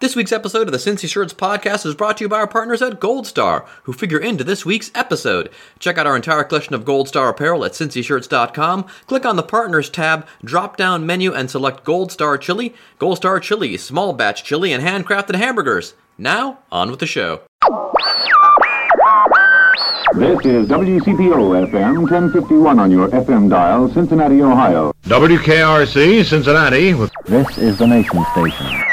This week's episode of the Cincy Shirts podcast is brought to you by our partners at Gold Star, who figure into this week's episode. Check out our entire collection of Gold Star apparel at cincyshirts.com. Click on the Partners tab, drop down menu, and select Gold Star Chili. Gold Star Chili, small batch chili, and handcrafted hamburgers. Now, on with the show. This is WCPO FM 1051 on your FM dial, Cincinnati, Ohio. WKRC Cincinnati with This is the nation station.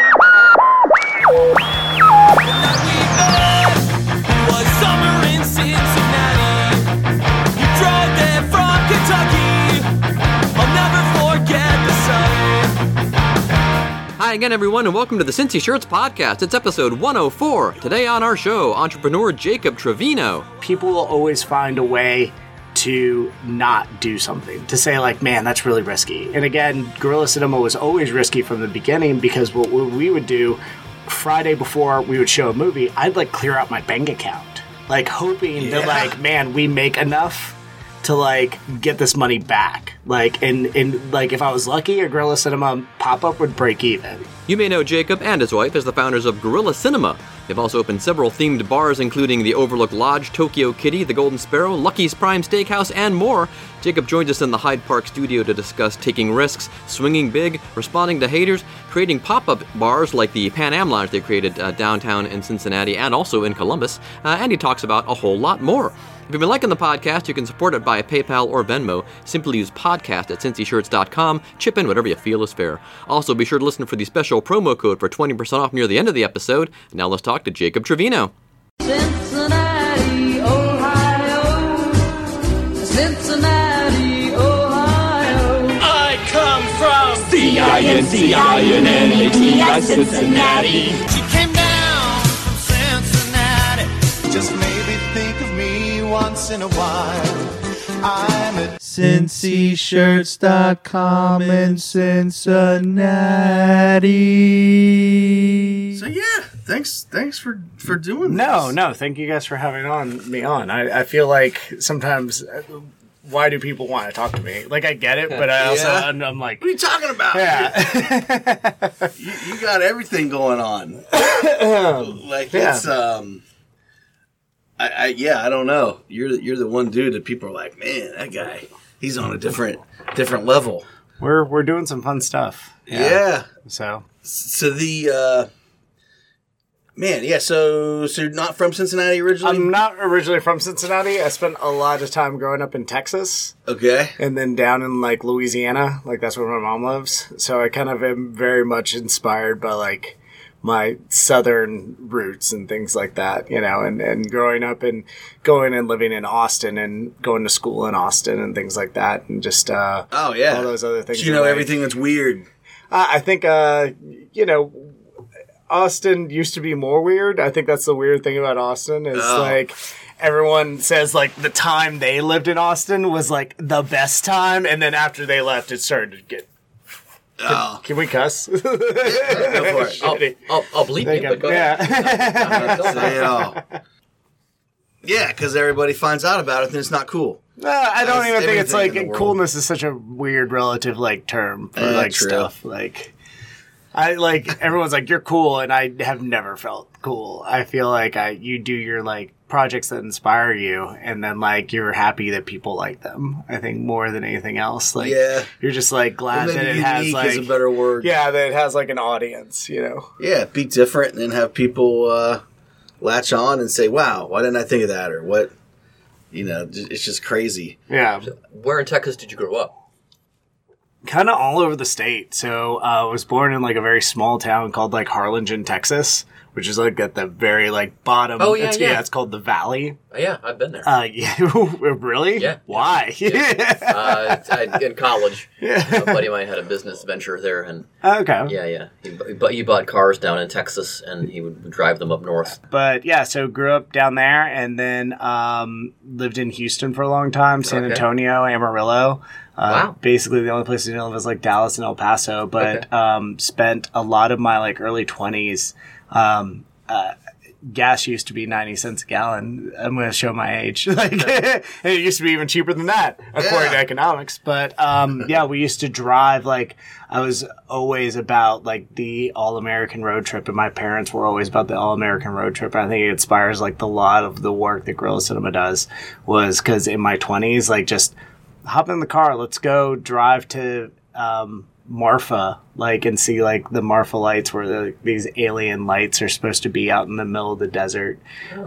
Again, everyone, and welcome to the Cincy Shirts podcast. It's episode 104. Today on our show, entrepreneur Jacob Trevino. people will always find a way to not do something to say like man that's really risky and again Gorilla Cinema was always risky from the beginning because what we would do friday before we would show a movie i'd like clear out my bank account like hoping that like man we make enough to like get this money back like and and like if i was lucky a Gorilla Cinema pop-up would break even You may know Jacob and his wife as the founders of Gorilla Cinema. They've also opened several themed bars, including the Overlook Lodge, Tokyo Kitty, the Golden Sparrow, Lucky's Prime Steakhouse, and more. Jacob joins us in the Hyde Park studio to discuss taking risks, swinging big, responding to haters, creating pop up bars like the Pan Am Lounge they created uh, downtown in Cincinnati and also in Columbus, uh, and he talks about a whole lot more. If you've been liking the podcast, you can support it via PayPal or Venmo. Simply use podcast at cincyshirts.com. Chip in whatever you feel is fair. Also, be sure to listen for the special promo code for 20% off near the end of the episode. Now let's talk to Jacob Trevino. Cincinnati, Ohio. Cincinnati, Ohio. I come from C-I-N-C-I-N-N-A-T-I, Cincinnati. She came down once in a while. I'm a cincyshirts.com in Cincinnati. So yeah, thanks thanks for for doing No, this. no. No, thank you guys for having on me on. I, I feel like sometimes, uh, why do people want to talk to me? Like I get it, but I also Yeah. I'm, I'm like, What are you talking about? yeah, You, you got everything going on. like Yeah. it's um I, I yeah, I don't know. You're the- you're the one dude that people are like, "Man, that guy, he's on a different different level." we're we're doing some fun stuff. Yeah. So So the uh Man, yeah, so so you're not from Cincinnati originally? I'm not originally from Cincinnati. I spent a lot of time growing up in Texas okay. and then down in like Louisiana. Like that's where my mom lives. So I kind of am very much inspired by like my southern roots and things like that, you know, and, and growing up and going and living in Austin and going to school in Austin and things like that and just uh Oh yeah. all those other things. So you know like- everything that's weird. I I think uh you know Austin used to be more weird. I think that's the weird thing about Austin is Oh. like everyone says like the time they lived in Austin was like the best time and then after they left it started to get Oh, Can we cuss? go for it. I'll, I'll, I'll bleep Thank you, you. but go ahead. yeah. Say it all. Yeah, because everybody finds out about it, then it's not cool. No, I don't That's even think it's like in the world. coolness is such a weird relative like term for Uh, like true. stuff. Like I like everyone's like you're cool and I have never felt cool. I feel like I you do your like projects that inspire you and then like you're happy that people like them. I think more than anything else. Like Yeah. you're just like glad that it has like is a better word. yeah, that it has like an audience, you know. Yeah, be different and have people uh, latch on and say, wow, why didn't I think of that? Or what, you know, it's just crazy. Yeah. Where in Texas did you grow up? Kind of all over the state. So uh, I was born in like a very small town called like Harlingen, Texas, which is like at the very like bottom. Oh, yeah, it's, yeah. it's called the Valley. Oh, yeah, I've been there. Uh, yeah, really? Yeah. Why? uh, I, in college, a buddy of mine had a business venture there, and okay. yeah, yeah, he, but he bought cars down in Texas, and he would drive them up north. But yeah, so grew up down there, and then um, lived in Houston for a long time, San Okay. Antonio, Amarillo. Uh, Wow. Basically, the only place I didn't live was like Dallas and El Paso, but um, spent a lot of my like early twenties um, uh, gas used to be 90 cents a gallon. I'm going to show my age. Like, it used to be even cheaper than that, according to economics. But, um, yeah, we used to drive, like, I was always about, like, the all American road trip, and my parents were always about the all American road trip. And I think it inspires, like, the lot of the work that Gorilla Cinema does was because in my 20s, like, just hop in the car, let's go drive to, um, Marfa, like, and see like the Marfa lights, where the, these alien lights are supposed to be out in the middle of the desert,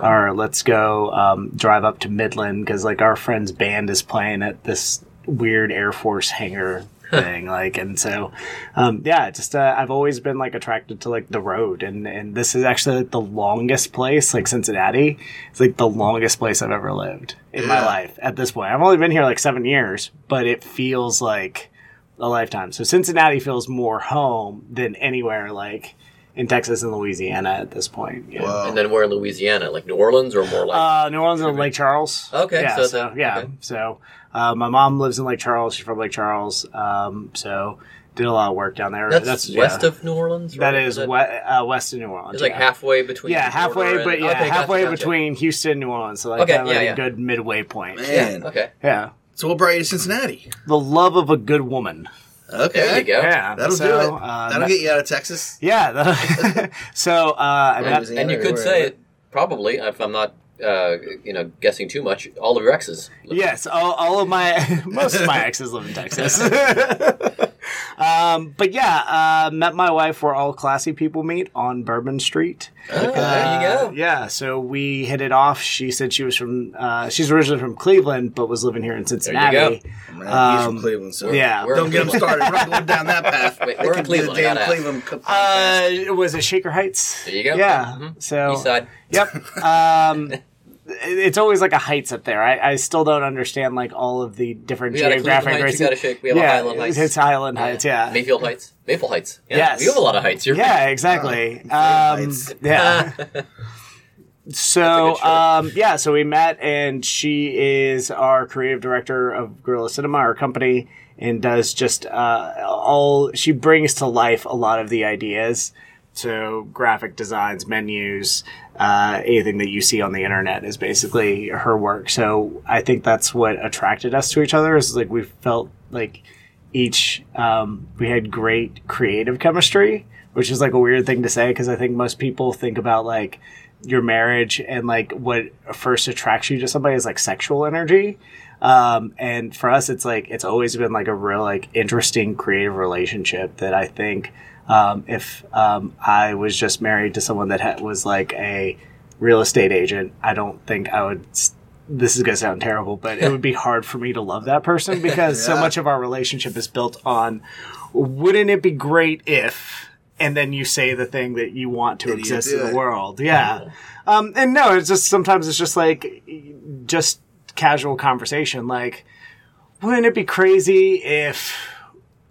or let's go um, drive up to Midland because like our friend's band is playing at this weird Air Force hangar thing, like, and so um, yeah, just uh, I've always been like attracted to like the road, and and this is actually like, the longest place, like Cincinnati, it's like the longest place I've ever lived in my life at this point. I've only been here like seven years, but it feels like a lifetime. So Cincinnati feels more home than anywhere like in Texas and Louisiana at this point. Yeah. Whoa. And then where in Louisiana, like New Orleans or more like? Uh, New Orleans and Lake Charles. Okay, yeah, so so, then- yeah, okay. so uh, my mom lives in Lake Charles. She's from Lake Charles, um, so did a lot of work down there. that's, west yeah. of New Orleans. that right? is that- we- uh, west of New Orleans. It's like halfway between. Yeah, halfway, border but yeah, okay, halfway gotcha. between Houston and New Orleans. So like Okay, kind of yeah, like yeah. a good midway point. Man. Okay. Yeah, So what brought you to Cincinnati? the love of a good woman. Okay. There you go. Yeah, That'll so, do it. uh, That'll that- get you out of Texas. Yeah. so uh, I met, And you could say it probably, if I'm not, uh, you know, guessing too much. All of your exes. Yes, all, all of my most of my exes live in Texas. um, but yeah, uh, met my wife where all classy people meet on Bourbon Street. Oh, there you go. Yeah, so we hit it off. She said she was from uh, she's originally from Cleveland, but was living here in Cincinnati. go. Man, he's Um, from Cleveland, so yeah. We're- don't get him started. We're going down that path. Wait, we're in could do the Cleveland, I damn. Cleveland Uh, podcast. was it Shaker Heights? There you go. Yeah. Mhm. So East side. Yep. Um, it's always like a heights up there. I, I still don't understand like all of the different We got a geographic Cleveland Heights, races. we got a Shake, we have yeah, Highland Heights. It's Highland Heights. Yeah. Mayfield Heights. Maple Heights. Yeah. Yes. We have a lot of heights here. Yeah, exactly. um, yeah. So, um, yeah, so we met, and she is our creative director of Gorilla Cinema, our company, and does just uh, all. She brings to life a lot of the ideas. So, graphic designs, menus, uh, anything that you see on the internet is basically her work. So, I think that's what attracted us to each other. Is like we felt like each um, we had great creative chemistry, which is like a weird thing to say because I think most people think about like your marriage and like what first attracts you to somebody is like sexual energy. Um, and for us, it's like it's always been like a real like interesting creative relationship that I think um, if um, I was just married to someone that ha- was like a real estate agent, I don't think I would. s- This is gonna sound terrible, but it would be hard for me to love that person because so much of our relationship is built on. Wouldn't it be great if? And then you say the thing that you want to Did exist in the world. Yeah. Um, and no, it's just sometimes it's just like just casual conversation. Like, wouldn't it be crazy if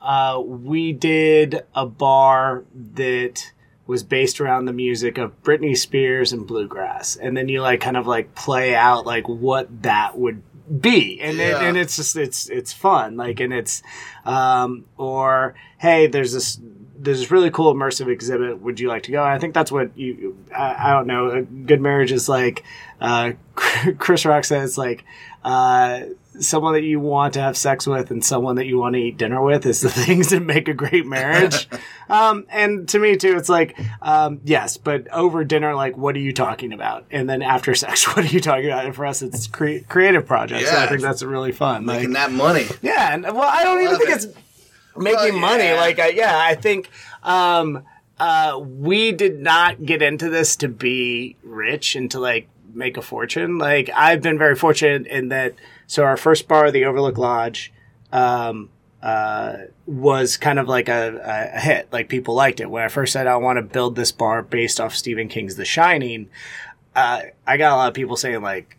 uh, we did a bar that was based around the music of Britney Spears and bluegrass, and then you like kind of like play out like what that would be, and it, and it's just it's it's fun, like, and it's um, or hey, there's this. There's this really cool immersive exhibit. Would you like to go? I think that's what you. I, I don't know. A good marriage is like uh, Chris Rock says, like uh, someone that you want to have sex with and someone that you want to eat dinner with is the things that make a great marriage. um, and to me too, it's like um, yes, but over dinner, like what are you talking about? And then after sex, what are you talking about? And for us, it's cre- creative projects. So I think that's really fun. Like, Making that money. yeah, and well, I don't even think it. it's making Well, money. yeah. Like, I, yeah, I think um, uh, we did not get into this to be rich and to like make a fortune. Like, I've been very fortunate in that. So our first bar, the Overlook Lodge, um, uh, was kind of like a, a hit. Like people liked it. When I first said I want to build this bar based off Stephen King's The Shining, uh, I got a lot of people saying like,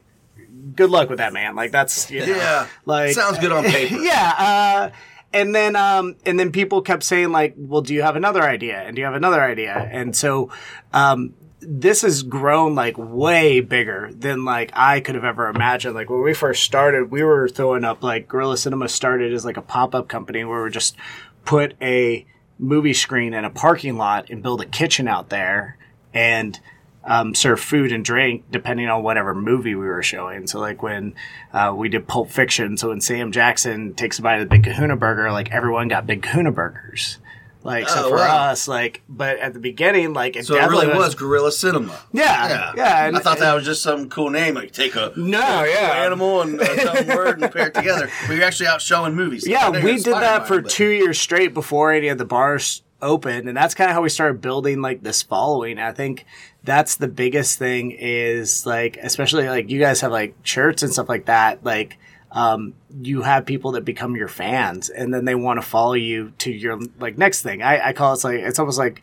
"Good luck with that, man." Like that's you know, Yeah. like Sounds good on paper. yeah. Uh, and then, um, and then people kept saying like, well, do you have another idea? And do you have another idea? And so, um, this has grown like way bigger than like I could have ever imagined. Like when we first started, we were throwing up like Gorilla Cinema started as like a pop up company where we just put a movie screen in a parking lot and build a kitchen out there and um, serve food and drink depending on whatever movie we were showing. So like when uh, we did Pulp Fiction, so when Sam Jackson takes a bite of the Big Kahuna Burger, like everyone got Big Kahuna burgers. Like oh, so Oh, for wow. us, like, but at the beginning, like it So it definitely really was Gorilla Cinema. Yeah, yeah, and- I thought that was just some cool name, like take a No, yeah. animal and uh, a dumb word and pair it together. But you're actually out showing movies. Yeah, we did that for but- two years straight before any of the bars opened, and that's kind of how we started building like this following. I think that's the biggest thing is like, especially like you guys have like shirts and stuff like that, like. Um, you have people that become your fans and then they want to follow you to your like next thing. I, I call it like, it's almost like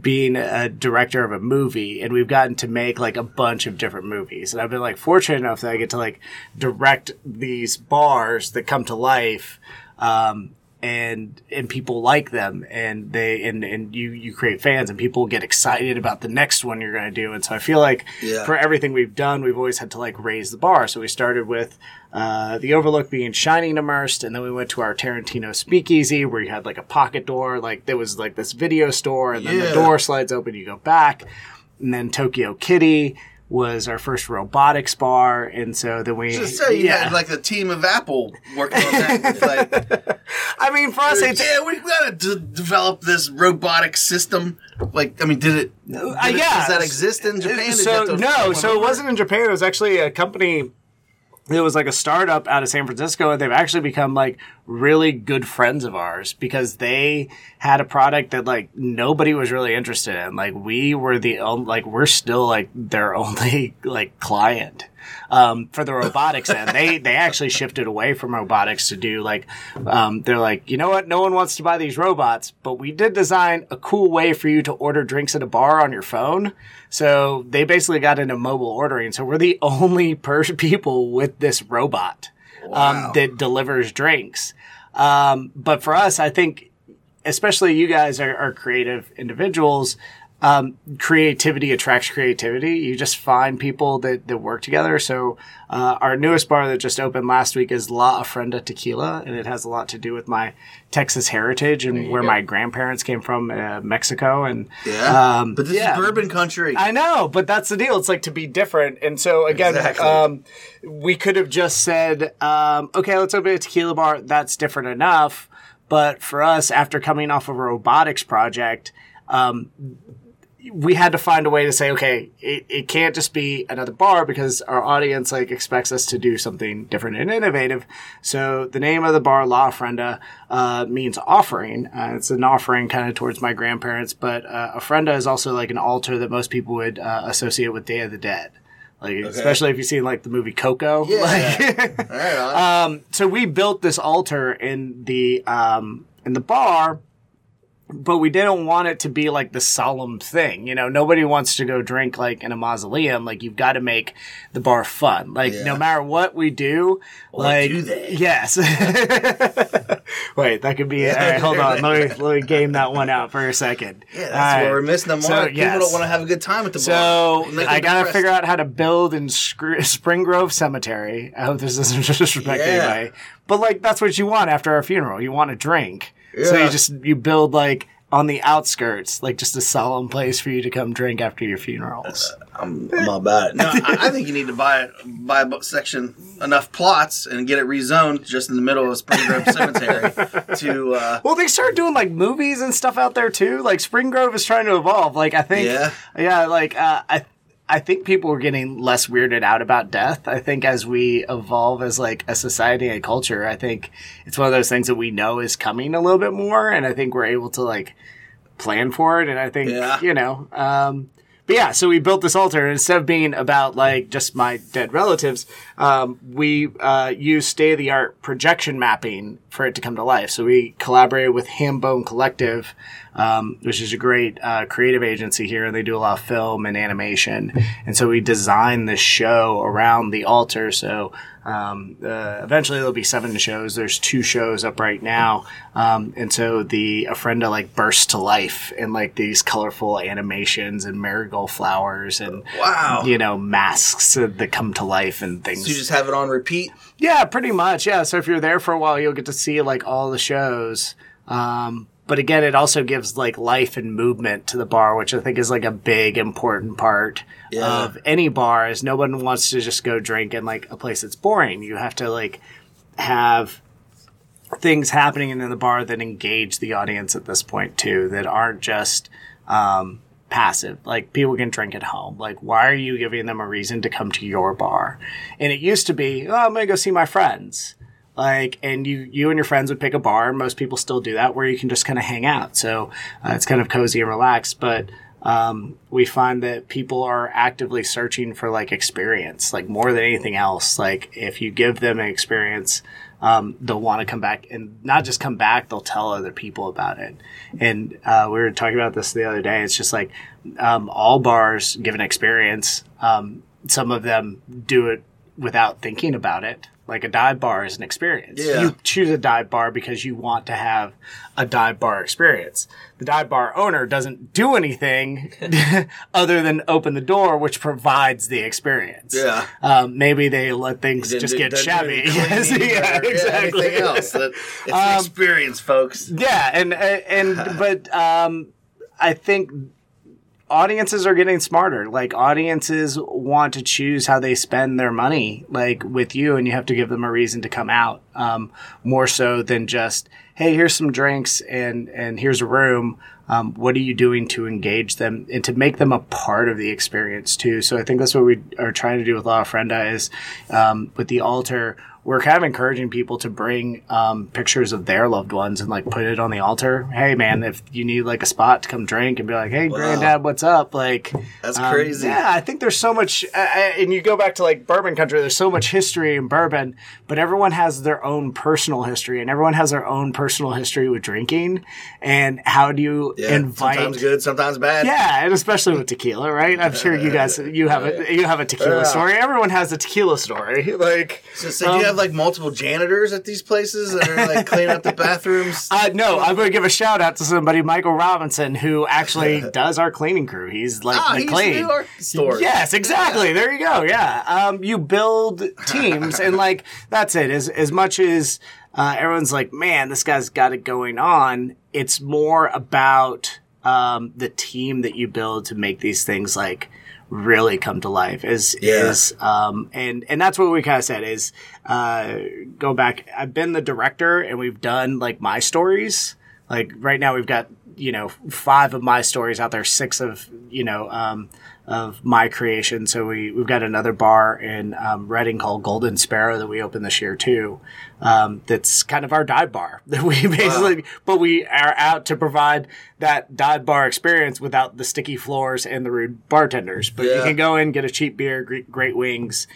being a director of a movie and we've gotten to make like a bunch of different movies and i've been like fortunate enough that i get to like direct these bars that come to life um, and and people like them and they and and you you create fans and people get excited about the next one you're going to do and so i feel like Yeah. for everything we've done we've always had to like raise the bar so we started with uh, the overlook being shining immersed and then we went to our tarantino speakeasy where you had like a pocket door like there was like this video store and then the door slides open you go back and then tokyo kitty was our first robotics bar and so then we Just say you had like a team of Apple working on that. Like, i mean for us it's yeah, we gotta d- develop this robotic system. Like, I mean, did it? Did Uh, it- yeah. Does that exist in Japan? Did So no, so it wasn't in Japan. It was actually a company. It was like a startup out of San Francisco, and they've actually become like really good friends of ours because they had a product that like nobody was really interested in. Like we were the only, like we're still like their only like client um, for the robotics end. They they actually shifted away from robotics to do like um, they're like you know what no one wants to buy these robots, but we did design a cool way for you to order drinks at a bar on your phone. So they basically got into mobile ordering. So we're the only per- people with this robot um, that delivers drinks. Um, but for us, I think especially you guys are, are creative individuals. Um, creativity attracts creativity. You just find people that, that work together. So, uh, our newest bar that just opened last week is La Ofrenda Tequila, and it has a lot to do with my Texas heritage and where my grandparents came from, uh, Mexico. And, Yeah, um, but this yeah. is bourbon country. I know, but that's the deal. It's like to be different. And so again, Exactly. um, we could have just said, um, okay, let's open a tequila bar. That's different enough. But for us, after coming off of a robotics project, um, we had to find a way to say, okay, it, it can't just be another bar because our audience like expects us to do something different and innovative. So the name of the bar, La Ofrenda, uh, means offering. Uh, it's an offering kind of towards my grandparents, but uh, Ofrenda is also like an altar that most people would uh, associate with Day of the Dead. Like, especially if you've seen like the movie Coco. Yeah. Like- right, um, so we built this altar in the um, in the bar, but we didn't want it to be like the solemn thing. You know, nobody wants to go drink like in a mausoleum. Like you've got to make the bar fun. Like Yeah. no matter what we do, like do they? yes. Wait, that could be. All right, hold on. Let me let me game that one out for a second. yeah, that's what we're missing the So, mark. People yes. don't want to have a good time at the So bar. Make I gotta depressed. figure out how to build in Spring Grove Cemetery. I hope this doesn't disrespect Yeah. anybody, but like that's what you want after a funeral. You want to drink, so you just you build like on the outskirts, like just a solemn place for you to come drink after your funerals. I'm, I'm all about it. No, I, I think you need to buy buy a book section enough plots and get it rezoned just in the middle of Spring Grove Cemetery to. Uh, Well, they started doing like movies and stuff out there too. Like Spring Grove is trying to evolve. Like I think, Yeah. yeah, like uh, I, I think people are getting less weirded out about death. I think as we evolve as like a society and culture, I think it's one of those things that we know is coming a little bit more, and I think we're able to like plan for it. And I think Yeah. you know. Um, but yeah, so we built this altar, and instead of being about like just my dead relatives, um, we uh, used state of the art projection mapping for it to come to life. So we collaborated with Hambone Collective, um, which is a great uh, creative agency here, and they do a lot of film and animation. And so we designed this show around the altar. So um, uh, eventually there'll be seven shows. There's two shows up right now, um, and so the Ofrenda like bursts to life in like these colorful animations and marigold flowers and Wow. you know masks that come to life and things. so you just have it on repeat. Yeah, pretty much. Yeah. So if you're there for a while, you'll get to see like all the shows. Um, but again, it also gives like life and movement to the bar, which I think is like a big important part Yeah. of any bar. Is no one wants to just go drink in like a place that's boring. You have to like have things happening in the bar that engage the audience at this point too, that aren't just um, passive. Like people can drink at home. Like why are you giving them a reason to come to your bar? And it used to be, oh, I'm gonna go see my friends. Like, and you, you and your friends would pick a bar, and most people still do that, where you can just kind of hang out. So uh, it's kind of cozy and relaxed. But um, we find that people are actively searching for like experience, like more than anything else. Like if you give them an experience, um, they'll want to come back and not just come back, they'll tell other people about it. And uh, we were talking about this the other day. It's just like um, all bars give an experience. Um, some of them do it without thinking about it. Like a dive bar is an experience. Yeah. You choose a dive bar because you want to have a dive bar experience. The dive bar owner doesn't do anything other than open the door, which provides the experience. Yeah. Um, maybe they let things Didn't just get shabby. Yes, yeah, exactly. Anything else? That, it's Um, an experience, folks. Yeah, and and but um, I think audiences are getting smarter. Like audiences want to choose how they spend their money, like with you, and you have to give them a reason to come out. Um, more so than just, hey, here's some drinks and and here's a room. Um, what are you doing to engage them and to make them a part of the experience too? So I think that's what we are trying to do with La Ofrenda is um, with the altar we're kind of encouraging people to bring um, pictures of their loved ones and like put it on the altar. Hey, man, if you need like a spot to come drink and be like, hey, granddad, what's up? Like, That's um, crazy. Yeah, I think there's so much, uh, uh, and you go back to like bourbon country. There's so much history in bourbon, but everyone has their own personal history, and everyone has their own personal history with drinking. And how do you Yeah, invite? sometimes good, sometimes bad. Yeah, and especially with tequila, right? I'm sure you guys you have a you have a tequila Yeah. story. Everyone has a tequila story. Like, So, so Um, you have like multiple janitors at these places that are like cleaning up the bathrooms? Uh, no, I'm going to give a shout out to somebody, Michael Robinson, who actually does our cleaning crew. He's like Ah, the he used to clean. do our store. Yes, exactly. There you go. Yeah. Um, you build teams, and like that's it. As as much as uh, everyone's like, man, this guy's got it going on. It's more about um, the team that you build to make these things like really come to life. Is Yeah. is um, and and that's what we kind of said is uh, go back. I've been the director, and we've done like my stories. Like right now, we've got you know five of my stories out there, six of you know um, of my creation. So we we've got another bar in um, Reading called Golden Sparrow that we opened this year too. Um, that's kind of our dive bar that we basically, but we are out to provide that dive bar experience without the sticky floors and the rude bartenders. But you can go in, get a cheap beer, great, great wings,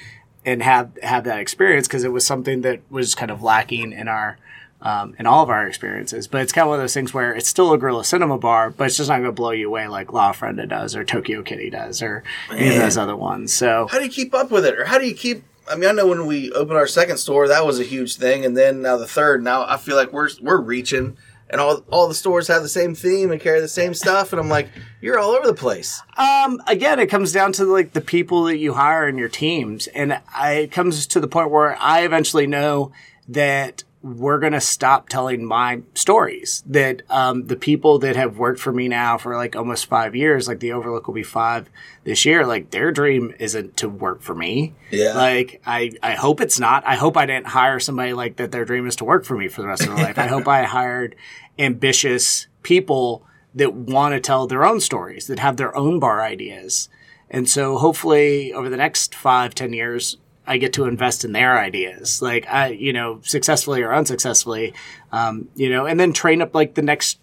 and have have that experience because it was something that was kind of lacking in our um, in all of our experiences. But it's kind of one of those things where it's still a Gorilla Cinema bar, but it's just not going to blow you away like La Ofrenda does or Tokyo Kitty does or any of those other ones. So How do you keep up with it, or how do you keep? I mean, I know when we opened our second store, that was a huge thing, and then now the third. Now I feel like we're we're reaching, and all all the stores have the same theme and carry the same stuff, and I'm like, you're all over the place. Um, again, it comes down to like the people that you hire in your teams, and I, it comes to the point where I eventually know that we're gonna stop telling my stories. That um, the people that have worked for me now for like almost five years, like the Overlook will be five this year. Like their dream isn't to work for me. Yeah. Like I, I hope it's not. I hope I didn't hire somebody like that. Their dream is to work for me for the rest of their life. I hope I hired ambitious people that want to tell their own stories, that have their own bar ideas. And so hopefully over the next five, ten years, I get to invest in their ideas, like I, you know, successfully or unsuccessfully, um, you know, and then train up like the next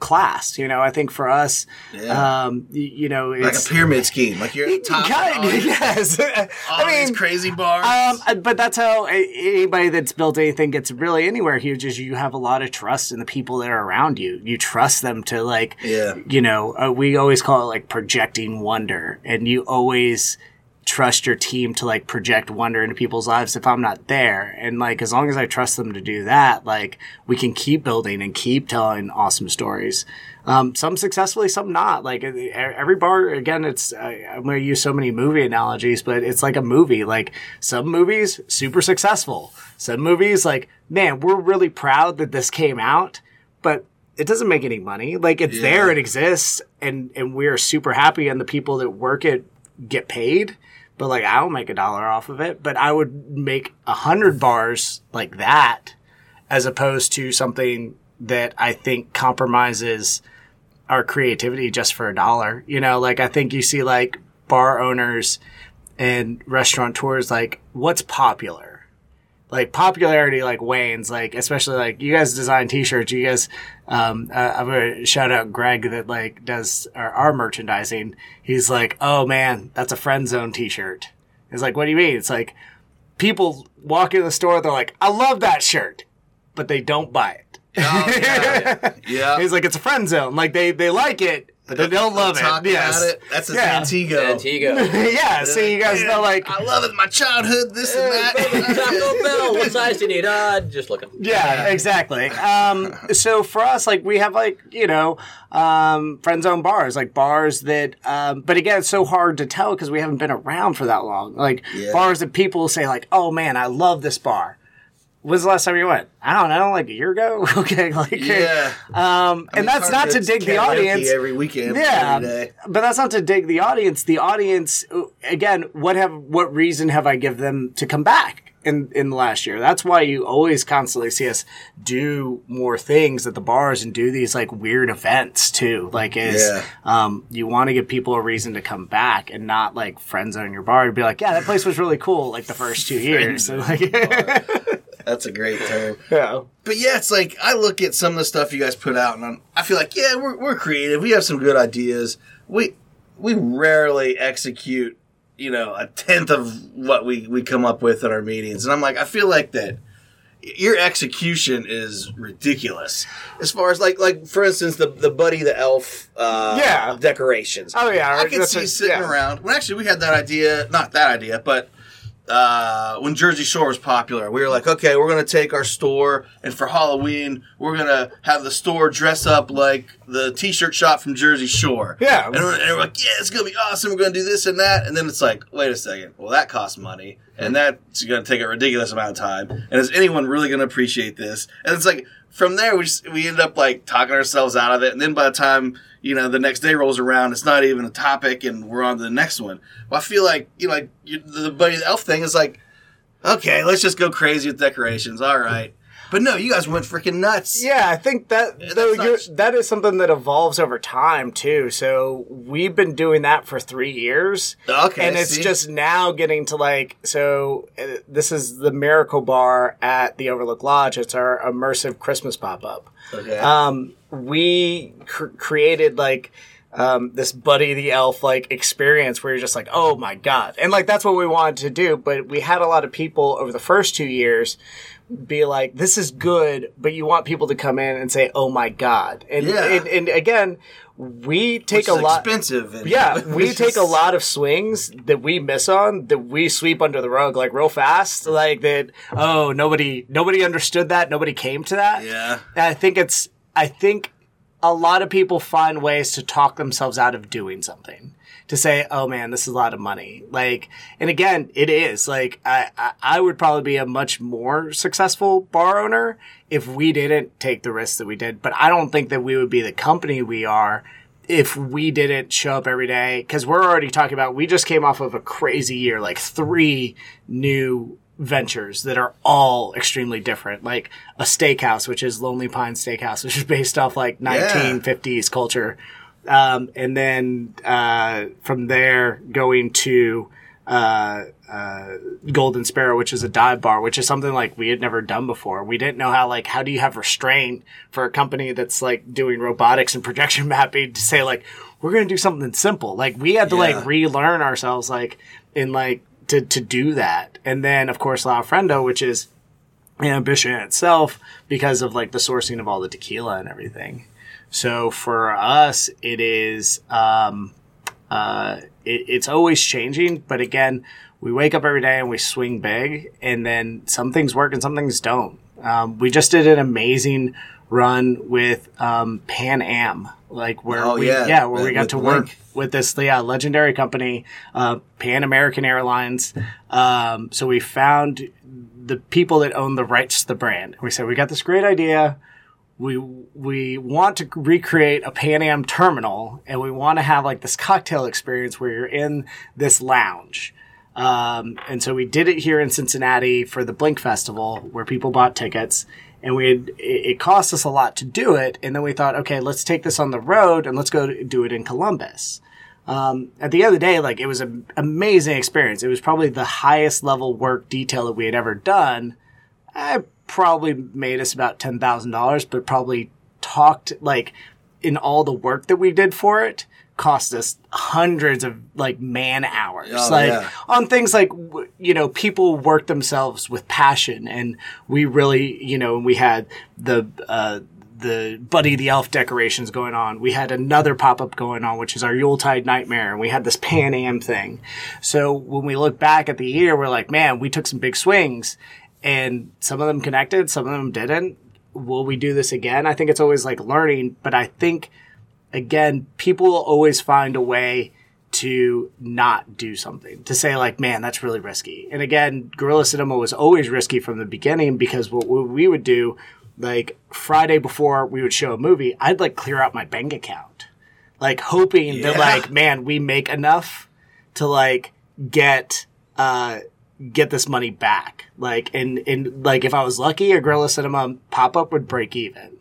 class. You know, I think for us, Yeah. um, y- you know, Like it's a pyramid scheme, like you're top. kind all, yes. all I mean, these crazy bars. um, but that's how anybody that's built anything gets really anywhere huge is you have a lot of trust in the people that are around you. You trust them to like, Yeah. you know, uh, we always call it like projecting wonder, and you always trust your team to like project wonder into people's lives if I'm not there. And like, as long as I trust them to do that, like we can keep building and keep telling awesome stories. Um, some successfully, some not. Like every bar, again, it's, I'm going to use so many movie analogies, but it's like a movie. Like some movies, super successful. Some movies, like, man, we're really proud that this came out, but it doesn't make any money. Like it's Yeah. there, it exists, and and we're super happy, and the people that work it get paid. But like I don't make a dollar off of it, but I would make a hundred bars like that, as opposed to something that I think compromises our creativity just for a dollar. You know, like I think you see like bar owners and restaurateurs like what's popular like popularity like wanes like especially like you guys design t-shirts you guys um uh, i'm gonna shout out greg that like does our, our merchandising. He's like oh man that's a friend zone t-shirt. It's like what do you mean? It's like people walk in the store they're like i love that shirt but they don't buy it. Oh, yeah. yeah. he's like it's a friend zone. Like they they like it but they don't love it Talk yes about it. That's a Yeah. Antigo. Antigua. yeah so you guys know like I love it. My childhood, this and that. Taco Bell. What size do you need? Uh, just looking. Yeah, exactly. Um, so for us, like we have like you know um, friend zone bars, like bars that. Um, but again, it's so hard to tell because we haven't been around for that long. Like Yeah. bars that people say like, "Oh man, I love this bar." When's the last time you went? I don't know, like a year ago. okay, like yeah. Um, and that's not to dig the audience. every weekend. Yeah, Every day. but that's not to dig the audience. The audience, again, what have what reason have I give them to come back in in the last year? That's why you always constantly see us do more things at the bars and do these like weird events too. Like is Yeah. um, you want to give people a reason to come back and not like friend zone your bar to be like, yeah, that place was really cool like the first two years. And, like, That's a great term. yeah. But yeah, it's like I look at some of the stuff you guys put out, and I'm, I feel like yeah, we're we're creative. We have some good ideas. We we rarely execute, you know, a tenth of what we we come up with in our meetings, and I'm like, I feel like that your execution is ridiculous. As far as like like for instance, the the Buddy the Elf, uh, Yeah. decorations. Oh, yeah, I can see a- sitting yeah. around. Well, actually, we had that idea, not that idea, but uh, when Jersey Shore was popular, we were like, okay, we're going to take our store, and for Halloween, we're going to have the store dress up like the T-shirt shop from Jersey Shore. Yeah. and we're, and we're like, yeah, it's going to be awesome. We're going to do this and that, and then it's like, wait a second, well, that costs money, and that's going to take a ridiculous amount of time. And is anyone really going to appreciate this? And it's like from there, we just, we end up like talking ourselves out of it, and then by the time you know the next day rolls around, it's not even a topic, and we're on to the next one. Well, I feel like you know, like you, the buddy the elf thing is like, okay, let's just go crazy with decorations. All right, but no, you guys went freaking nuts. Yeah, I think that though not- you're, that is something that evolves over time too. So we've been doing that for three years, Okay, and it's see? just now getting to like so. Uh, this is the Miracle Bar at the Overlook Lodge. It's our immersive Christmas pop up. Okay. Um, we cr- created like um, this Buddy the Elf like experience where you're just like, oh my god, and like that's what we wanted to do. But we had a lot of people over the first two years be like, this is good, but you want people to come in and say, oh my god, and Yeah. and, and again, we take a lot. expensive. And Yeah, we take a lot of swings that we miss on that we sweep under the rug like real fast. Like that. Oh, nobody, nobody understood that. Nobody came to that. Yeah. And I think it's. I think a lot of people find ways to talk themselves out of doing something. To say, oh man, this is a lot of money. Like, and again, it is. Like, I, I, would probably be a much more successful bar owner if we didn't take the risks that we did. But I don't think that we would be the company we are if we didn't show up every day because we're already talking about we just came off of a crazy year like three new ventures that are all extremely different like a steakhouse which is lonely pine steakhouse which is based off like 1950s culture um, and then uh, from there going to uh, uh, Golden Sparrow, which is a dive bar, which is something like we had never done before. We didn't know how, like, how do you have restraint for a company that's like doing robotics and projection mapping to say, like, we're going to do something simple. Like, we had to Yeah. like relearn ourselves, like, in like, to, to do that. And then, of course, La Ofrenda, which is ambition itself because of like the sourcing of all the tequila and everything. So for us, it is, um, uh, it, it's always changing. But again, we wake up every day and we swing big, and then some things work and some things don't. Um, we just did an amazing run with um, Pan Am, like where Oh, we yeah. where we got with to work Link. with this yeah legendary company, uh, Pan American Airlines. Um, so we found the people that own the rights to the brand. We said we got this great idea. we we want to recreate a Pan Am terminal, and we want to have like this cocktail experience where you're in this lounge. Um, and so we did it here in Cincinnati for the Blink Festival, where people bought tickets, and we had, it, cost us a lot to do it. And then we thought, okay, let's take this on the road and let's go do it in Columbus. Um, at the end of the day, like it was an amazing experience. It was probably the highest level work detail that we had ever done. I probably made us about ten thousand dollars, but probably talked like in all the work that we did for it cost us hundreds of like man hours Oh, like yeah. on things like you know people work themselves with passion and we really you know we had the uh the Buddy the Elf decorations going on. We had another pop up going on, which is our Yuletide Nightmare, and we had this Pan Am thing. So when we look back at the year, we're like, man, we took some big swings, and some of them connected, some of them didn't. Will we do this again? I think it's always like learning, but I think again, people will always find a way to not do something, to say like, man, that's really risky. And again, Gorilla Cinema was always risky from the beginning because what we would do, like Friday before we would show a movie, I'd like clear out my bank account, like hoping that like, man, we make enough to like get, uh, get this money back. Like, and, and like if I was lucky, a Gorilla Cinema pop up would break even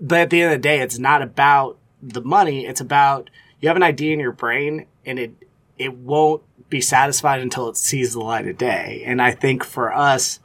but at the end of the day, it's not about the money. It's about you have an idea in your brain and it, it won't be satisfied until it sees the light of day. And I think for us,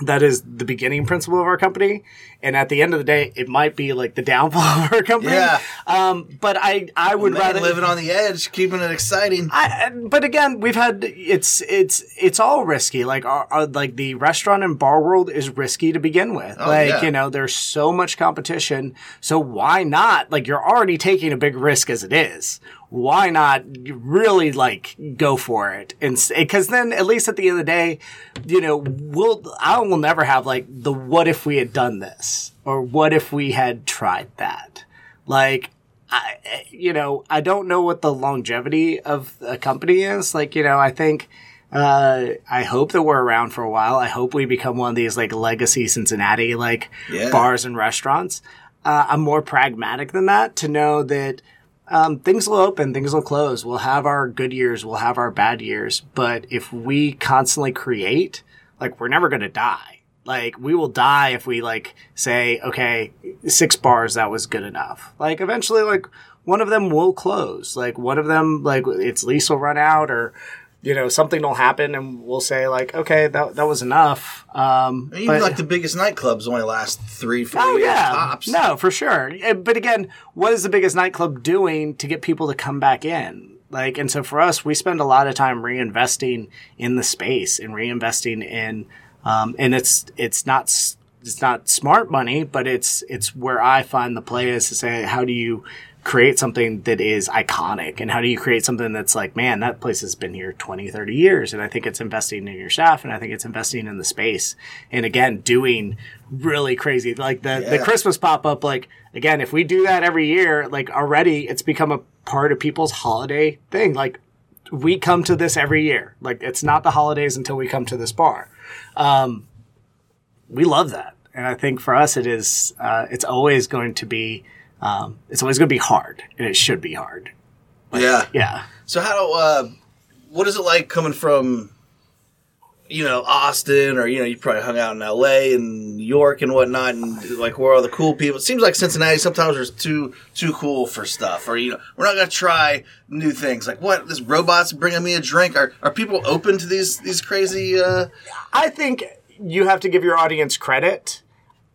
that is the beginning principle of our company. And at the end of the day, it might be like the downfall of our company. Yeah. Um, but I, I would Man, rather living on the edge, keeping it exciting. I, but again, we've had it's it's it's all risky. Like our, our like the restaurant and bar world is risky to begin with. Oh, like yeah. you know, there's so much competition. So why not? Like you're already taking a big risk as it is. Why not really like go for it? And because then at least at the end of the day, you know, we'll I will never have like the what if we had done this or what if we had tried that. Like I, you know, I don't know what the longevity of a company is. Like, you know, I think, uh, I hope that we're around for a while. I hope we become one of these like legacy Cincinnati like Yeah. bars and restaurants. Uh, I'm more pragmatic than that to know that um, things will open, things will close. We'll have our good years, we'll have our bad years. But if we constantly create, like, we're never going to die. Like, we will die if we, like, say, okay, six bars, that was good enough. Like, eventually, like, one of them will close. Like, one of them, like, its lease will run out or, you know, something will happen and we'll say, like, okay, that, that was enough. Um, Even but- like the biggest nightclubs only last three, four Oh years yeah, tops. no, for sure. Uh, But again, what is the biggest nightclub doing to get people to come back in? Like, and so for us, we spend a lot of time reinvesting in the space and reinvesting in, um, and it's it's not it's not smart money, but it's it's where I find the play is to say, how do you create something that is iconic? And how do you create something that's like man that place has been here 20 30 years. And i think it's investing in your staff and i think it's investing in the space. And again doing really crazy like the the christmas pop-up like again if we do that every year like already it's become a part of people's holiday thing. Like we come to this every year. Like it's not the holidays until we come to this bar um we love that. And i think for us it is uh, it's always going to be um, it's always going to be hard and it should be hard. Yeah. yeah. So how do uh, what is it like coming from, you know, Austin or you know you probably hung out in L.A. and New York and whatnot and like where all the cool people. It seems like Cincinnati sometimes is too too cool for stuff or you know we're not gonna try new things like what this robot's bringing me a drink. Are are people open to these these crazy? Uh, I think you have to give your audience credit.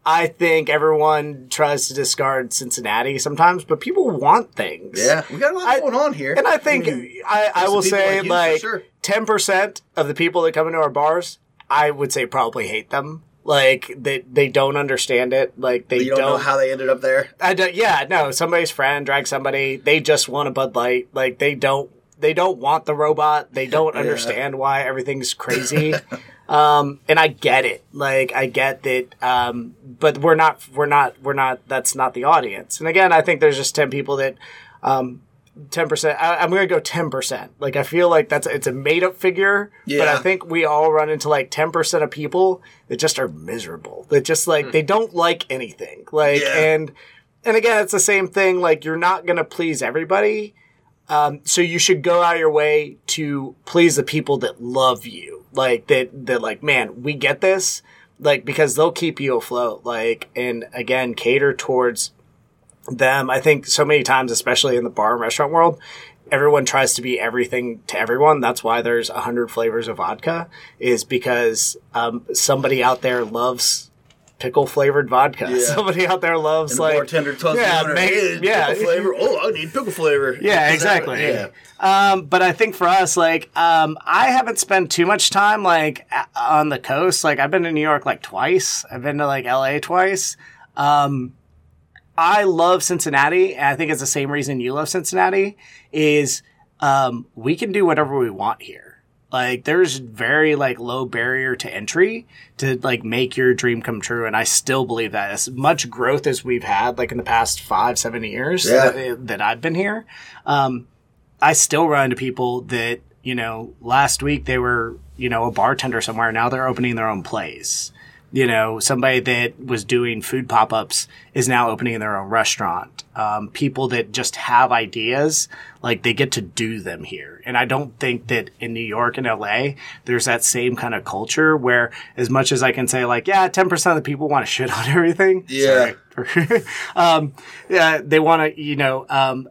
I think everyone tries to discard Cincinnati sometimes, but people want things. yeah, we got a lot I- going on here, And I think mean, I, I will say like sure. Ten percent of the people that come into our bars, I would say probably hate them. Like they they don't understand it. Like they you don't, know how they ended up there. I don't. Yeah, no. Somebody's friend dragged somebody. They just want a Bud Light. Like they don't. They don't want the robot. They don't understand why everything's crazy. um, and I get it. Like I get that. Um, but we're not. We're not. We're not. That's not the audience. And again, I think there's just ten people that. Um, ten percent. I'm gonna go ten percent. Like I feel like that's it's a made up figure, yeah. but I think we all run into like ten percent of people that just are miserable. That just like they don't like anything. Like Yeah. and and again, it's the same thing. Like you're not gonna please everybody. Um, so you should go out of your way to please the people that love you. Like that that like, man, we get this. Like because they'll keep you afloat. Like and again, cater towards them. I think so many times, especially in the bar and restaurant world, everyone tries to be everything to everyone. That's why there's a hundred flavors of vodka, is because um, somebody out there loves pickle flavored vodka. Yeah. Somebody out there loves And like bartender tells yeah, hey, yeah. pickle flavor. Oh, I need pickle flavor. Yeah, exactly. Yeah. Um, but I think for us, like, um, I haven't spent too much time like on the coast. Like, I've been to New York like twice. I've been to like LA twice. Um, I love Cincinnati, and I think it's the same reason you love Cincinnati. Is um, we can do whatever we want here. Like, there's very like low barrier to entry to like make your dream come true, and I still believe that as much growth as we've had, like in the past five, seven years Yeah. that, that I've been here. Um, I still run into people that, you know, last week they were, you know, a bartender somewhere. Now they're opening their own place. You know, somebody that was doing food pop ups is now opening their own restaurant. Um, people that just have ideas, like they get to do them here. And I don't think that in New York and LA, there's that same kind of culture where as much as I can say like, yeah, 10% of the people want to shit on everything. Yeah. Um, yeah, they want to, you know, um,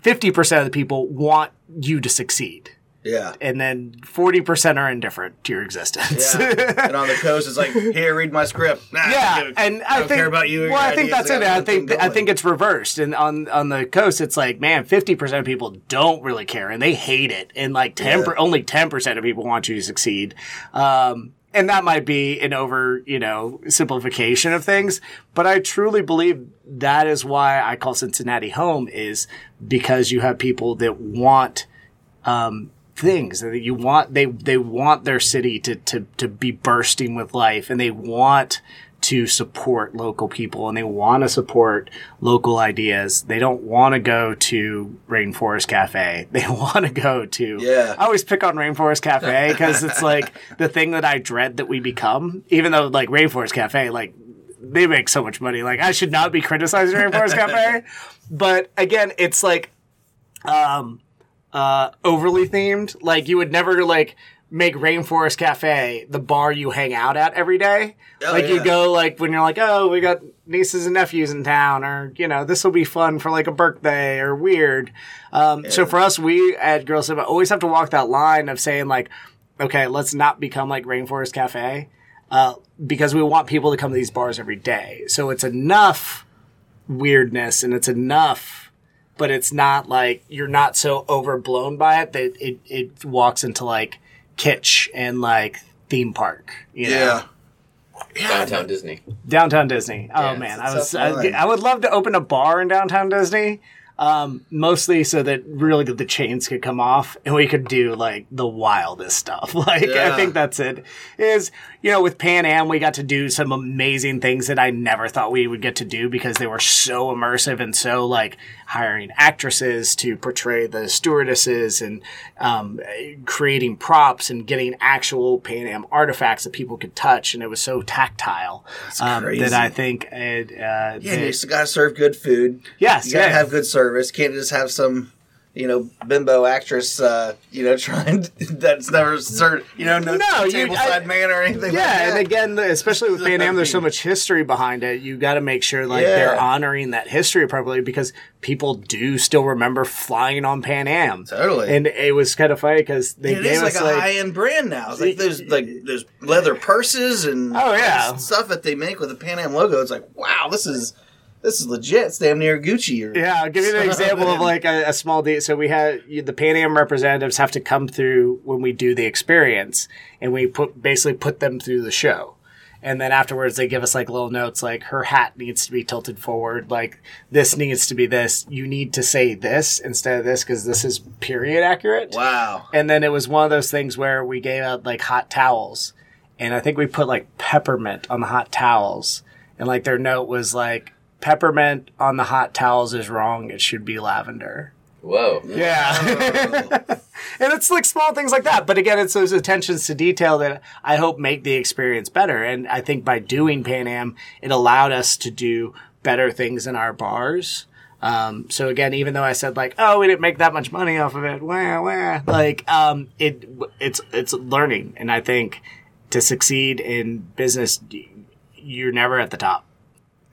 50% of the people want you to succeed. Yeah. And then 40% are indifferent to your existence. Yeah. and on the coast, it's like, here, read my script. Nah, Yeah, don't- and I I, don't think care about you. Well, I think that's it. I think I think it's reversed, and on on the coast, it's like man, fifty percent of people don't really care, and they hate it, and like ten per, only ten percent of people want you to succeed. Um, and that might be an over, you know, simplification of things, but I truly believe that is why I call Cincinnati home is because you have people that want um, things that you want they they want their city to to to be bursting with life and they want to support local people and they want to support local ideas. They don't want to go to Rainforest Cafe. They want to go to Yeah. I always pick on Rainforest Cafe because it's like the thing that I dread that we become. Even though like Rainforest Cafe like they make so much money. Like I should not be criticizing Rainforest Cafe. But again, it's like um uh overly themed. Like you would never like make Rainforest Cafe the bar you hang out at every day. Oh, like you go like when you're like, oh, we got nieces and nephews in town, or you know, this will be fun for like a birthday or weird. Um, So for us, we at Gorilla Cinema always have to walk that line of saying like, okay, let's not become like Rainforest Cafe, uh, because we want people to come to these bars every day. So it's enough weirdness and it's enough, but it's not like you're not so overblown by it that it, it walks into like kitsch and like theme park. You know? Yeah. Downtown Disney. Downtown Disney. Oh Yeah, man, it's I a was I. I would love to open a bar in downtown Disney. Um, mostly so that really the chains could come off and we could do like the wildest stuff. Like I think that's it. Is you know with Pan Am we got to do some amazing things that I never thought we would get to do because they were so immersive and so like hiring actresses to portray the stewardesses and um, creating props and getting actual Pan Am artifacts that people could touch and it was so tactile um, crazy. that I think it, uh, Yeah, that- you just gotta serve good food. Yes, you gotta yeah. have good service. Can't just have some, you know, bimbo actress, uh, you know, trying that's never served, you know, no, No, tableside I- man or anything. like Yeah, that. and again, especially with Pan Am, there's so much history behind it. You got to make sure like Yeah. they're honoring that history appropriately because people do still remember flying on Pan Am. Totally. and it was kind of funny because they it gave is like us a like high end brand now. It's like there's like there's leather purses and Oh, yeah. stuff that they make with the Pan Am logo. It's like wow, this is this is legit. It's damn near Gucci. Or, Yeah, I'll give you an example of like a, a small deal. So we had the Pan Am representatives have to come through when we do the experience, and we put basically put them through the show. And then afterwards, they give us like little notes, like her hat needs to be tilted forward, like this needs to be this. You need to say this instead of this because this is period accurate. Wow. And then it was one of those things where we gave out like hot towels. And I think we put like peppermint on the hot towels. And like their note was like, peppermint on the hot towels is wrong. It should be lavender. Whoa. Yeah. and it's like small things like that. But again, it's those attentions to detail that I hope make the experience better. And I think by doing Pan Am, it allowed us to do better things in our bars. Um, so again, even though I said like, oh, we didn't make that much money off of it, wah, wah, like, um, it, it's, it's learning. And I think to succeed in business, you're never at the top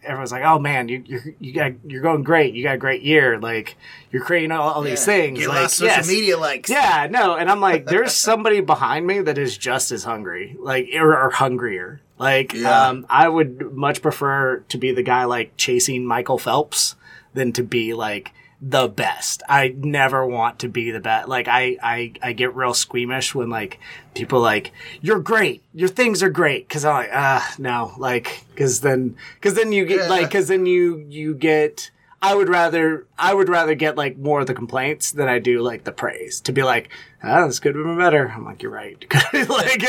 everyone's like, "Oh man, you you you got you're going great. You got a great year. Like you're creating all, all these things. Get like, lot of social yes. media likes. Yeah, no, and I'm like, there's somebody behind me that is just as hungry, like or, or hungrier. Like, Yeah. um, I would much prefer to be the guy like chasing Michael Phelps than to be like the best. I never want to be the best. Like, I I I get real squeamish when like people like you're great, your things are great, because I'm like, ah, no, like, because then because then you get Yeah. like because then you you get. I would rather I would rather get like more of the complaints than I do like the praise. To be like, oh, this could have been better. I'm like, you're right. like,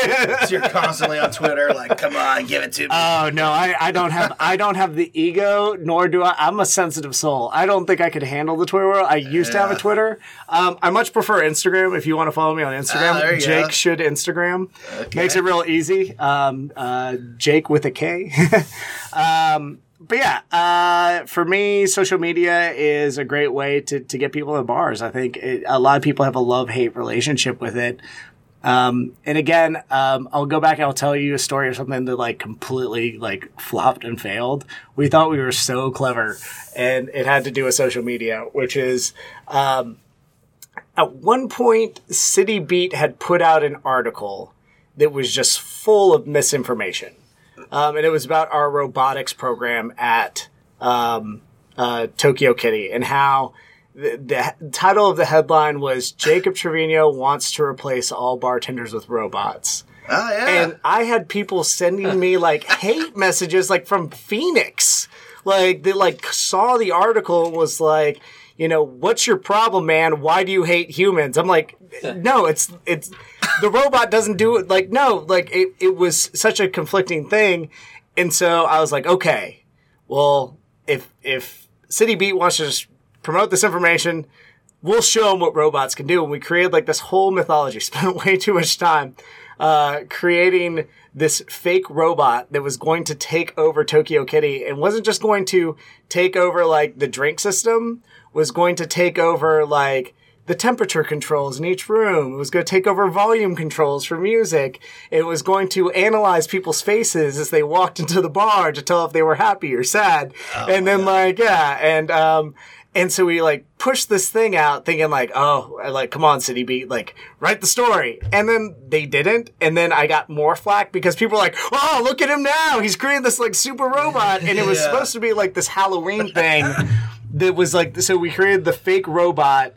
So you're constantly on Twitter, like, come on, give it to me. oh no, I, I don't have I don't have the ego, nor do I. I'm a sensitive soul. I don't think I could handle the Twitter world. I used to have a Twitter. Um, I much prefer Instagram. If you want to follow me on Instagram, Ah, Jake go. should Instagram. Okay. Makes it real easy. Um, uh, Jake with a K. um, but yeah, uh, for me, social media is a great way to, to get people in bars. I think it, a lot of people have a love hate relationship with it. Um, and again, um, I'll go back and I'll tell you a story of something that like completely like flopped and failed. We thought we were so clever and it had to do with social media, which is, um, at one point, City Beat had put out an article that was just full of misinformation. Um, and it was about our robotics program at um, uh, Tokyo Kitty and how the, the title of the headline was Jacob Trevino wants to replace all bartenders with robots. oh yeah. And I had people sending me like hate messages like from Phoenix. Like they like saw the article and was like, you know, what's your problem, man? Why do you hate humans? I'm like, no, it's it's the robot doesn't do it. Like no, like it it was such a conflicting thing, and so I was like, okay, well, if if City Beat wants to just promote this information, we'll show them what robots can do. And we created like this whole mythology. Spent way too much time uh, creating this fake robot that was going to take over Tokyo Kitty and wasn't just going to take over like the drink system, was going to take over like the temperature controls in each room. It was going to take over volume controls for music. It was going to analyze people's faces as they walked into the bar to tell if they were happy or sad. and then like, yeah. And, um, and so we like pushed this thing out thinking like, oh, like, come on, City Beat, like, write the story. And then they didn't. And then I got more flack because people were like, oh, look at him now. He's creating this like super robot. And it was Yeah. supposed to be like this Halloween thing that was like, so we created the fake robot.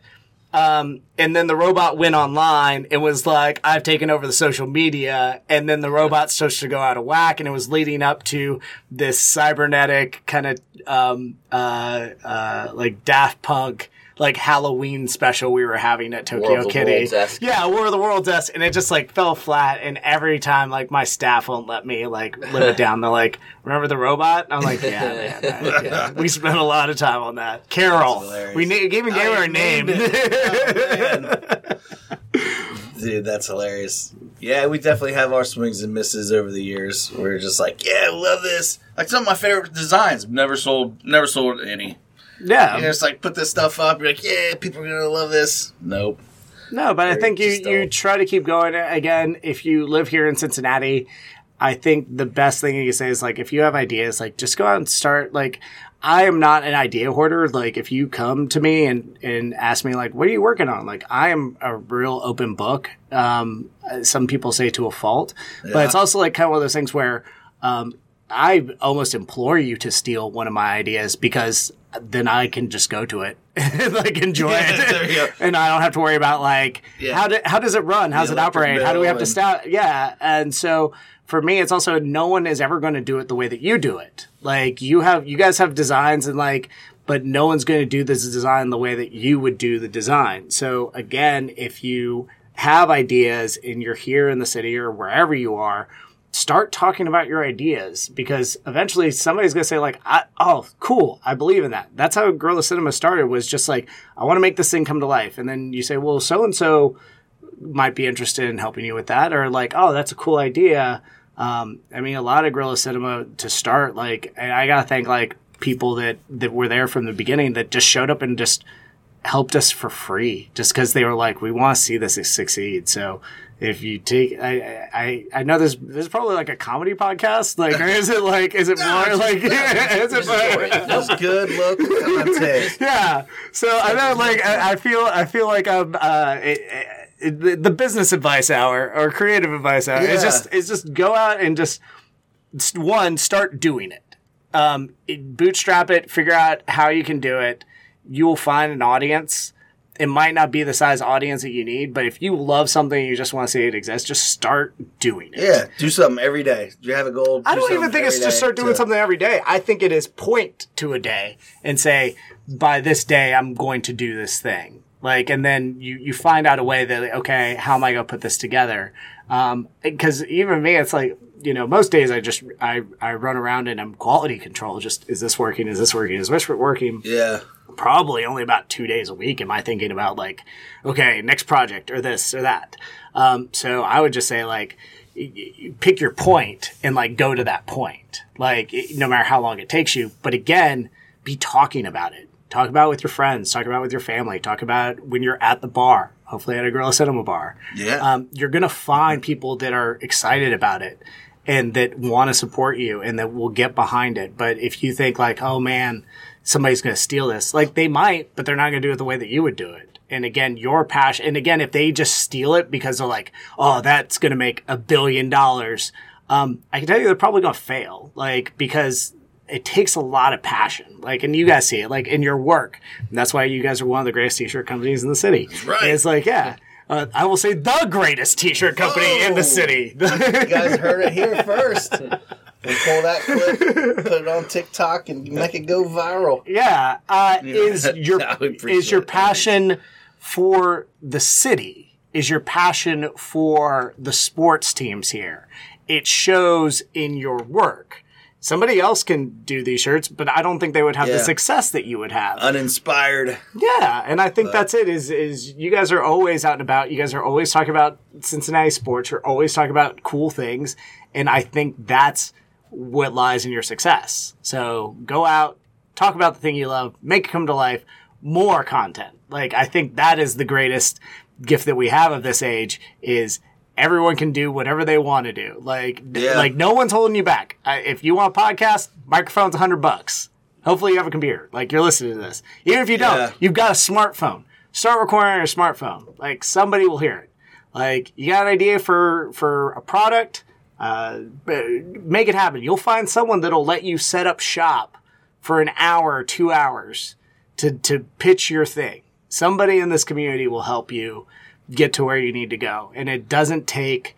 Um, and then the robot went online and was like, I've taken over the social media. And then the robot started to go out of whack and it was leading up to this cybernetic kind of, um, uh, uh, like Daft Punk, like Halloween special we were having at Tokyo War Kitty. Yeah, War of the Worlds esque, and it just like fell flat. And every time, like my staff won't let me like live it down. They're like, "Remember the robot?" I'm like, "Yeah, man, that- yeah." We spent a lot of time on that. Carol, we na- gave, gave her a name. Oh, Dude, that's hilarious. Yeah, we definitely have our swings and misses over the years. We're just like, yeah, love this. Like some of my favorite designs. Never sold, never sold any. Yeah, You just like put this stuff up. You're like, yeah, people are gonna love this. Nope. No, but I think you, you try to keep going. Again, if you live here in Cincinnati, I think the best thing you can say is like, if you have ideas, like just go out and start. Like, I am not an idea hoarder. Like, if you come to me and, and ask me, like, what are you working on? Like, I am a real open book. Um, some people say to a fault, but it's also like kind of one of those things where, um, I almost implore you to steal one of my ideas because then I can just go to it and like enjoy There you go. it, and I don't have to worry about like Yeah. how do, how does it run? How's The it operate? How do we have to bill start? Yeah, and so for me, it's also no one is ever going to do it the way that you do it. Like you have, you guys have designs and like, but no one's going to do this design the way that you would do the design. So again, if you have ideas and you're here in the city or wherever you are, start talking about your ideas because eventually somebody's going to say like oh cool i believe in that. That's how Gorilla Cinema started was just like i want to make this thing come to life. And then you say well so and so might be interested in helping you with that or like oh that's a cool idea. Um, i mean a lot of Gorilla Cinema to start like i gotta thank like people that that were there from the beginning that just showed up and just helped us for free just because they were like we want to see this succeed. So if you take I, I i know this this is probably like a comedy podcast like or is it like is it more like is it more, Just good local content. yeah. So I know, like, I, I feel, I feel like I'm, uh, it, it, the, business advice hour or creative advice hour. It's just, it's just go out and just one start doing it. Um, it- bootstrap it, figure out how you can do it. You will find an audience. It might not be the size audience that you need, but if you love something and you just want to see it exist, just start doing it. Yeah, do something every day. Do you have a goal? I Do don't even think it's just start doing to- something every day. I think it is point to a day and say, by this day, I'm going to do this thing. Like, and then you, you find out a way that, okay, how am I going to put this together? Um, cause even me, it's like, you know, most days I just, I, I run around and I'm quality control. Just, is this working? Is this working? Is this working? Yeah. Probably only about two days a week am I thinking about like, okay, next project or this or that. Um, so I would just say like, pick your point and like go to that point, like no matter how long it takes you. But again, be talking about it. Talk about it with your friends. Talk about it with your family. Talk about when you're at the bar. Hopefully at a Gorilla Cinema bar. Yeah. Um, you're gonna find people that are excited about it and that want to support you and that will get behind it. But if you think like, oh man, somebody's going to steal this, like they might, but they're not going to do it the way that you would do it. And again, your passion. And again, if they just steal it because they're like, oh, that's going to make a billion dollars, um, I can tell you they're probably going to fail. Like because it takes a lot of passion. Like, and you guys see it, like in your work. And that's why you guys are one of the greatest t-shirt companies in the city. right. It's like, yeah. Uh, I will say the greatest t-shirt company in the city. You guys heard it here first. We pull that clip, put it on TikTok, and make it go viral. Yeah, uh, is your I would appreciate is your it. passion for the city? Is your passion for the sports teams here? It shows in your work. Somebody else can do these shirts, but I don't think they would have the success that you would have. Uninspired. Yeah, and I think that's it. Is is you guys are always out and about. You guys are always talking about Cincinnati sports. You're always talking about cool things, and I think that's what lies in your success. So go out, talk about the thing you love, make it come to life. More content. Like I think that is the greatest gift that we have of this age. Is everyone can do whatever they want to do. Like Yeah. like no one's holding you back. I, if you want a podcast, microphone's a hundred bucks. Hopefully you have a computer. Like you're listening to this. Even if you don't, Yeah. you've got a smartphone. Start recording on your smartphone. Like somebody will hear it. Like you got an idea for for a product, uh, make it happen. You'll find someone that'll let you set up shop for an hour two hours to to pitch your thing. Somebody in this community will help you get to where you need to go, and it doesn't take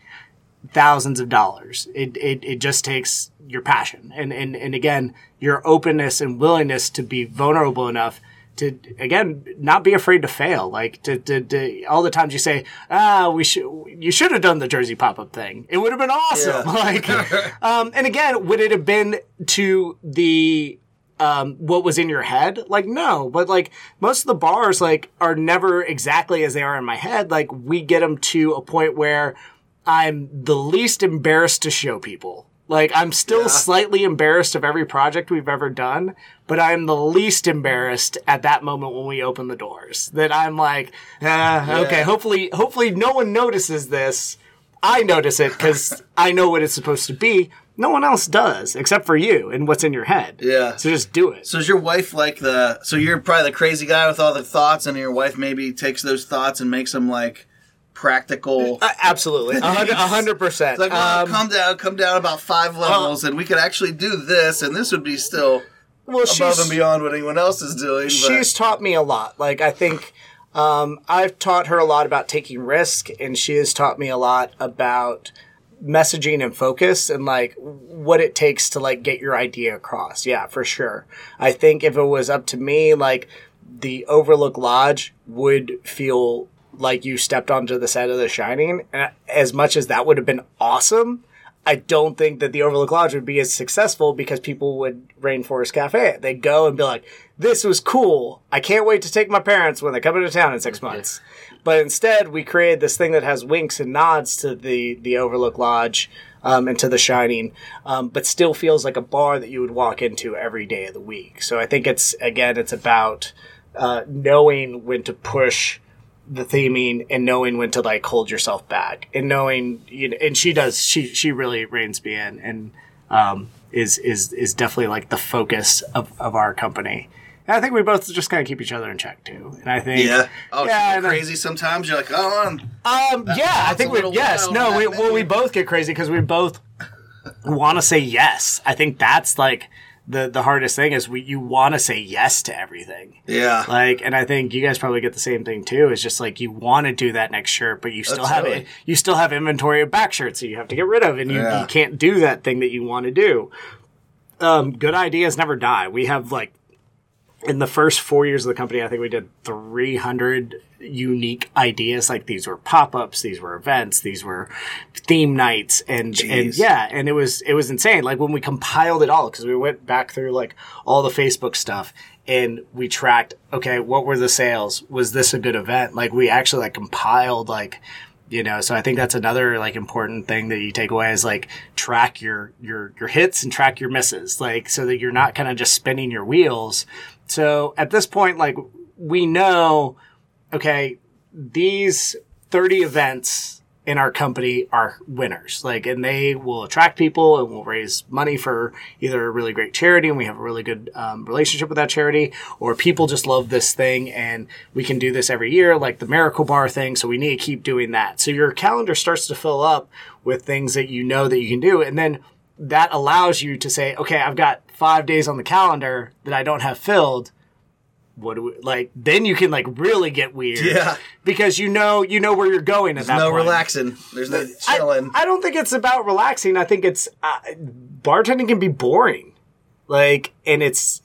thousands of dollars. It, it, it just takes your passion and, and, and again, your openness and willingness to be vulnerable enough to, again, not be afraid to fail. Like to, to, to all the times you say, ah, we should, you should have done the Jersey pop-up thing. It would have been awesome. Like, um, and again, would it have been to the, um, what was in your head? Like, no, but like most of the bars, like, are never exactly as they are in my head. Like, we get them to a point where I'm the least embarrassed to show people. Like, I'm still slightly embarrassed of every project we've ever done, but I'm the least embarrassed at that moment when we open the doors. That I'm like, uh, okay, hopefully, hopefully no one notices this. I notice it because I know what it's supposed to be. No one else does except for you and what's in your head. Yeah. So just do it. So is your wife like the? So you're probably the crazy guy with all the thoughts, and your wife maybe takes those thoughts and makes them like practical. Uh, absolutely. A hundred percent. Like, well, Um, come down, come down about five levels, and we could actually do this, and this would be still well, above she's, and beyond what anyone else is doing. But she's taught me a lot. Like I think um, I've taught her a lot about taking risk, and she has taught me a lot about messaging and focus and like what it takes to like get your idea across. Yeah, for sure. I think if it was up to me, like the Overlook Lodge would feel like you stepped onto the set of The Shining. And as much as that would have been awesome, I don't think that the Overlook Lodge would be as successful because people would Rainforest Cafe. They'd go and be like, "This was cool. I can't wait to take my parents when they come into town in six months." But instead, we created this thing that has winks and nods to the the Overlook Lodge um, and to The Shining, um, but still feels like a bar that you would walk into every day of the week. So I think it's again, it's about uh, knowing when to push the theming and knowing when to like hold yourself back and knowing you know, and she does she she really reins me in and um, is is is definitely like the focus of, of our company. And I think we both just kind of keep each other in check too. And I think Yeah. Oh, yeah, and I- crazy sometimes. You're like, oh, I'm- um, yeah, I think we yes, no, we, well, we both get crazy because we both want to say yes. I think that's like the the hardest thing is we you want to say yes to everything. yeah. Like, and I think you guys probably get the same thing too. It's just like you want to do that next shirt, but you still have it. You still have inventory of back shirts that you have to get rid of, and you, Yeah. you can't do that thing that you want to do. Um, good ideas never die. We have like in the first four years of the company, I think we did 300 unique ideas. Like these were pop ups, these were events, these were theme nights, and and yeah, and it was it was insane. Like when we compiled it all, because we went back through like all the Facebook stuff and we tracked. Okay, what were the sales? Was this a good event? Like we actually like compiled like you know so i think that's another like important thing that you take away is like track your your your hits and track your misses like so that you're not kind of just spinning your wheels so at this point like we know okay these 30 events in our company are winners. Like and they will attract people and will raise money for either a really great charity and we have a really good um, relationship with that charity or people just love this thing and we can do this every year like the miracle bar thing. So we need to keep doing that. So your calendar starts to fill up with things that you know that you can do. And then that allows you to say okay i've got five days on the calendar that i don't have filled what do we like then you can like really get weird Yeah. because you know you know where you're going at There's that no point. relaxing. There's no I, chilling. I don't think it's about relaxing. I think it's uh, bartending can be boring. Like, and it's,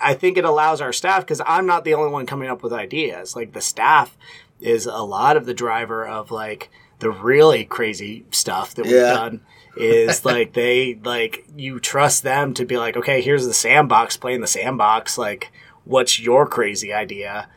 I think it allows our staff because I'm not the only one coming up with ideas. Like, the staff is a lot of the driver of like the really crazy stuff that we've done. Is like they like you trust them to be like, okay, here's the sandbox, play in the sandbox. Like, what's your crazy idea?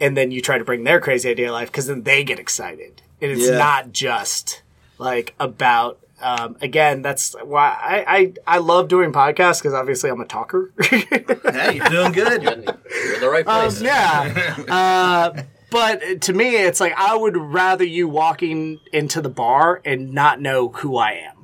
and then you try to bring their crazy idea to life because then they get excited and it's Yeah. not just like about um, again that's why I, I i love doing podcasts because obviously i'm a talker hey, you're doing good. You're in the right place. Um, yeah uh, but to me it's like i would rather you walking into the bar and not know who i am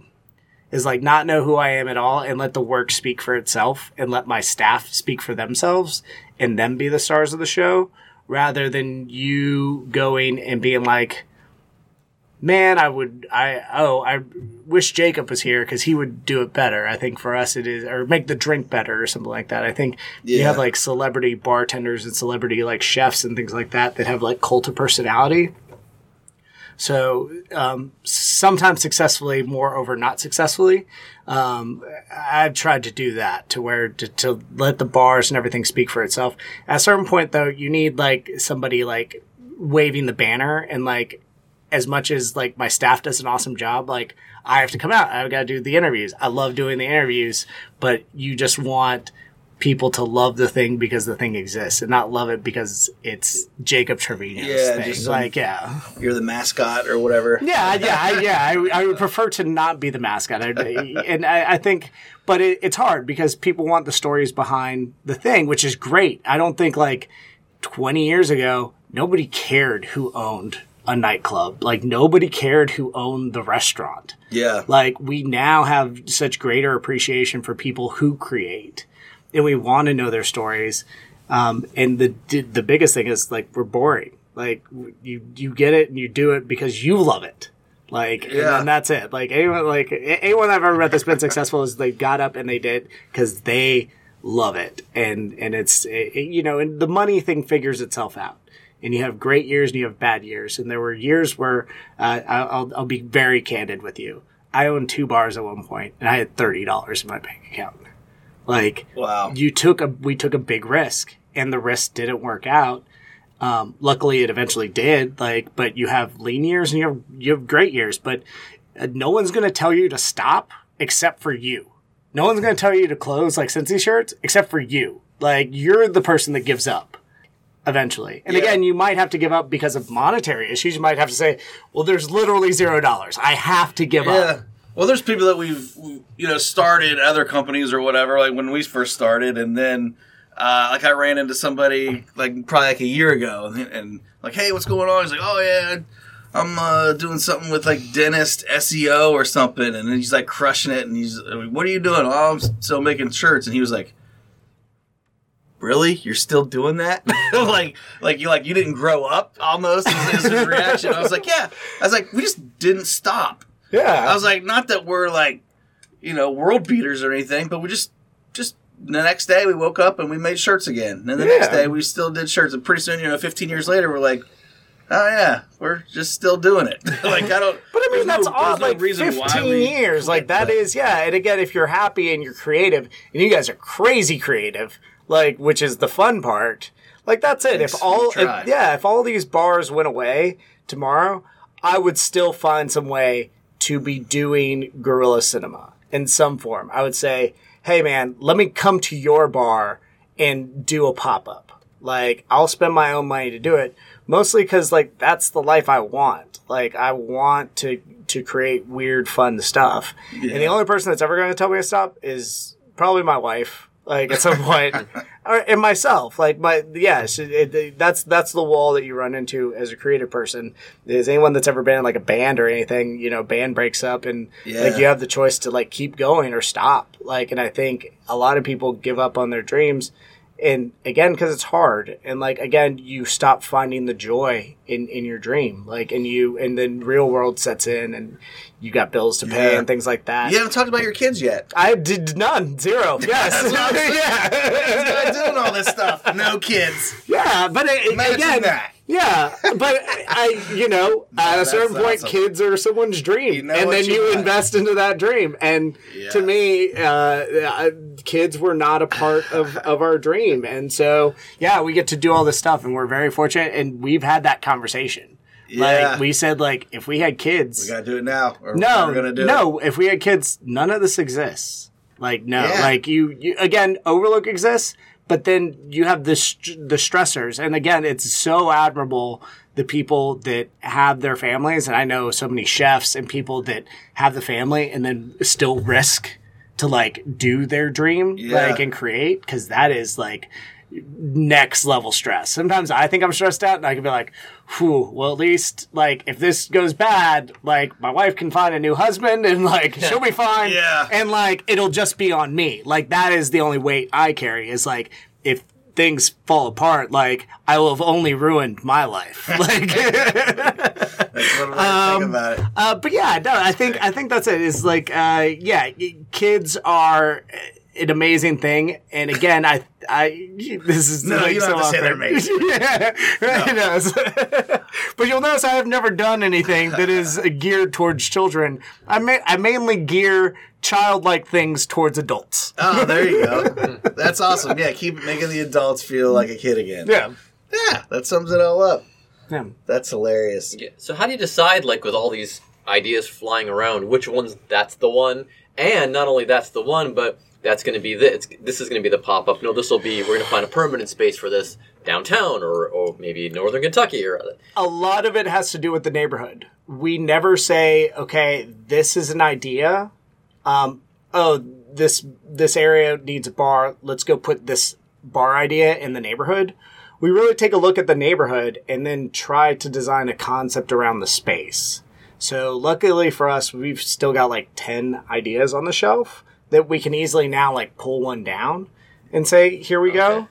is like not know who I am at all and let the work speak for itself and let my staff speak for themselves and them be the stars of the show rather than you going and being like, man, I would, I, oh, I wish Jacob was here because he would do it better. I think for us it is, or make the drink better or something like that. I think you have like celebrity bartenders and celebrity like chefs and things like that that have like cult of personality. So um, sometimes successfully, more over not successfully. Um, I've tried to do that to where to, to let the bars and everything speak for itself. At a certain point, though, you need like somebody like waving the banner and like as much as like my staff does an awesome job, like I have to come out. I've got to do the interviews. I love doing the interviews, but you just want people to love the thing because the thing exists and not love it because it's Jacob Trevino's Yeah, thing. just like, yeah. You're the mascot or whatever. Yeah, yeah, I, yeah. I, I would prefer to not be the mascot, I, and I, I think, but it, it's hard because people want the stories behind the thing, which is great. I don't think like twenty years ago nobody cared who owned a nightclub. Like nobody cared who owned the restaurant. Yeah. Like we now have such greater appreciation for people who create, and we want to know their stories. Um, and the the biggest thing is like we're boring. Like you you get it and you do it because you love it. Like and Yeah. then that's it. Like anyone like anyone I've ever met that's been successful is they got up and they did because they love it and and it's it, you know and the money thing figures itself out and you have great years and you have bad years and there were years where uh, I'll, I'll- I'll be very candid with you i owned two bars at one point and i had $30 in my bank account like Wow. you took a we took a big risk and the risk didn't work out um, luckily it eventually did like but you have lean years and you have you have great years but uh, no one's going to tell you to stop except for you. No one's going to tell you to close like Cincy shirts except for you. Like you're the person that gives up eventually. And Yeah. again, you might have to give up because of monetary issues. You might have to say, "Well, there's literally zero dollars. I have to give Yeah. up." Well, there's people that we've you know started other companies or whatever, like when we first started, and then uh, like I ran into somebody like probably like a year ago, and, and like, hey, what's going on? He's like, oh yeah, I'm uh, doing something with like dentist SEO or something, and he's like crushing it, and he's, what are you doing? Oh, I'm still making shirts, and he was like. Really, you're still doing that? like, like you like you didn't grow up almost. Is his reaction? I was like, yeah. I was like, we just didn't stop. Yeah. I was like, not that we're like, you know, world beaters or anything, but we just, just the next day we woke up and we made shirts again. And the next day we still did shirts. And pretty soon, you know, 15 years later, we're like, oh yeah, we're just still doing it. like I don't. But I mean, that's no, odd. no like reason why 15 we years, like that quit, yeah. And again, if you're happy and you're creative, and you guys are crazy creative, like which is the fun part. Like that's it. If all, if, yeah, if all these bars went away tomorrow, I would still find some way to be doing Gorilla Cinema in some form. I would say, hey man, let me come to your bar and do a pop up. Like I'll spend my own money to do it, mostly because like that's the life I want. Like I want to to create weird, fun stuff. And the only person that's ever going to tell me to stop is probably my wife. Like at some point, or, and myself. Like my yes, it, it, that's that's the wall that you run into as a creative person. Is anyone that's ever been in like a band or anything, you know, band breaks up and Yeah. like you have the choice to like keep going or stop. Like, and I think a lot of people give up on their dreams. And again, because it's hard, and like again, you stop finding the joy in in your dream, like, and you, and then real world sets in, and you got bills to pay Yeah. and things like that. You haven't talked about your kids yet. I did none, zero. Yes, That's what I'm yeah, Not doing all this stuff. No kids. yeah. But it, Imagine again, that. yeah. But I, you know, at a certain point, awesome. kids are someone's dream, You know and then you you invest into that dream. And to me, uh, uh, kids were not a part of of our dream, and so yeah, we get to do all this stuff, and we're very fortunate, and we've had that conversation. Yeah. Like we said, like if we had kids, We gotta do it now. Or no, we're gonna do no. If we had kids, none of this exists. Like no, Yeah. like you, you again, Overlook exists, but then you have the st- the stressors, and again, it's so admirable the people that have their families, and I know so many chefs and people that have the family and then still risk to like do their dream, Yeah. like and create, because that is like next level stress. Sometimes I think I'm stressed out and I can be like, whew, well, at least like if this goes bad, like my wife can find a new husband and like she'll be fine. Yeah. And like it'll just be on me. Like that is the only weight I carry is like if things fall apart, like I will have only ruined my life. Like That's what I think about it. uh, but yeah, no, I think I think that's it. Is like, uh, yeah, kids are an amazing thing, and again, I, I, this is No, like you don't so have to say they're amazing. yeah, right, no, it's- but you'll notice I have never done anything that is geared towards children. I ma- I mainly gear childlike things towards adults. Oh, there you go. That's awesome. Yeah, keep making the adults feel like a kid again. Yeah, Yeah, that sums it all up. yeah. That's hilarious. Yeah. So how do you decide, like, with all these ideas flying around, which one's that's the one? And not only that's the one, but that's going to be this. This is going to be the pop up. No, this will be. We're going to find a permanent space for this downtown, or or maybe northern Kentucky, or a lot of it has to do with the neighborhood. We never say, okay, this is an idea. Um, oh, this this area needs a bar. Let's go put this bar idea in the neighborhood. We really take a look at the neighborhood and then try to design a concept around the space. So luckily for us, we've still got like 10 ideas on the shelf that we can easily now like pull one down and say, here we go.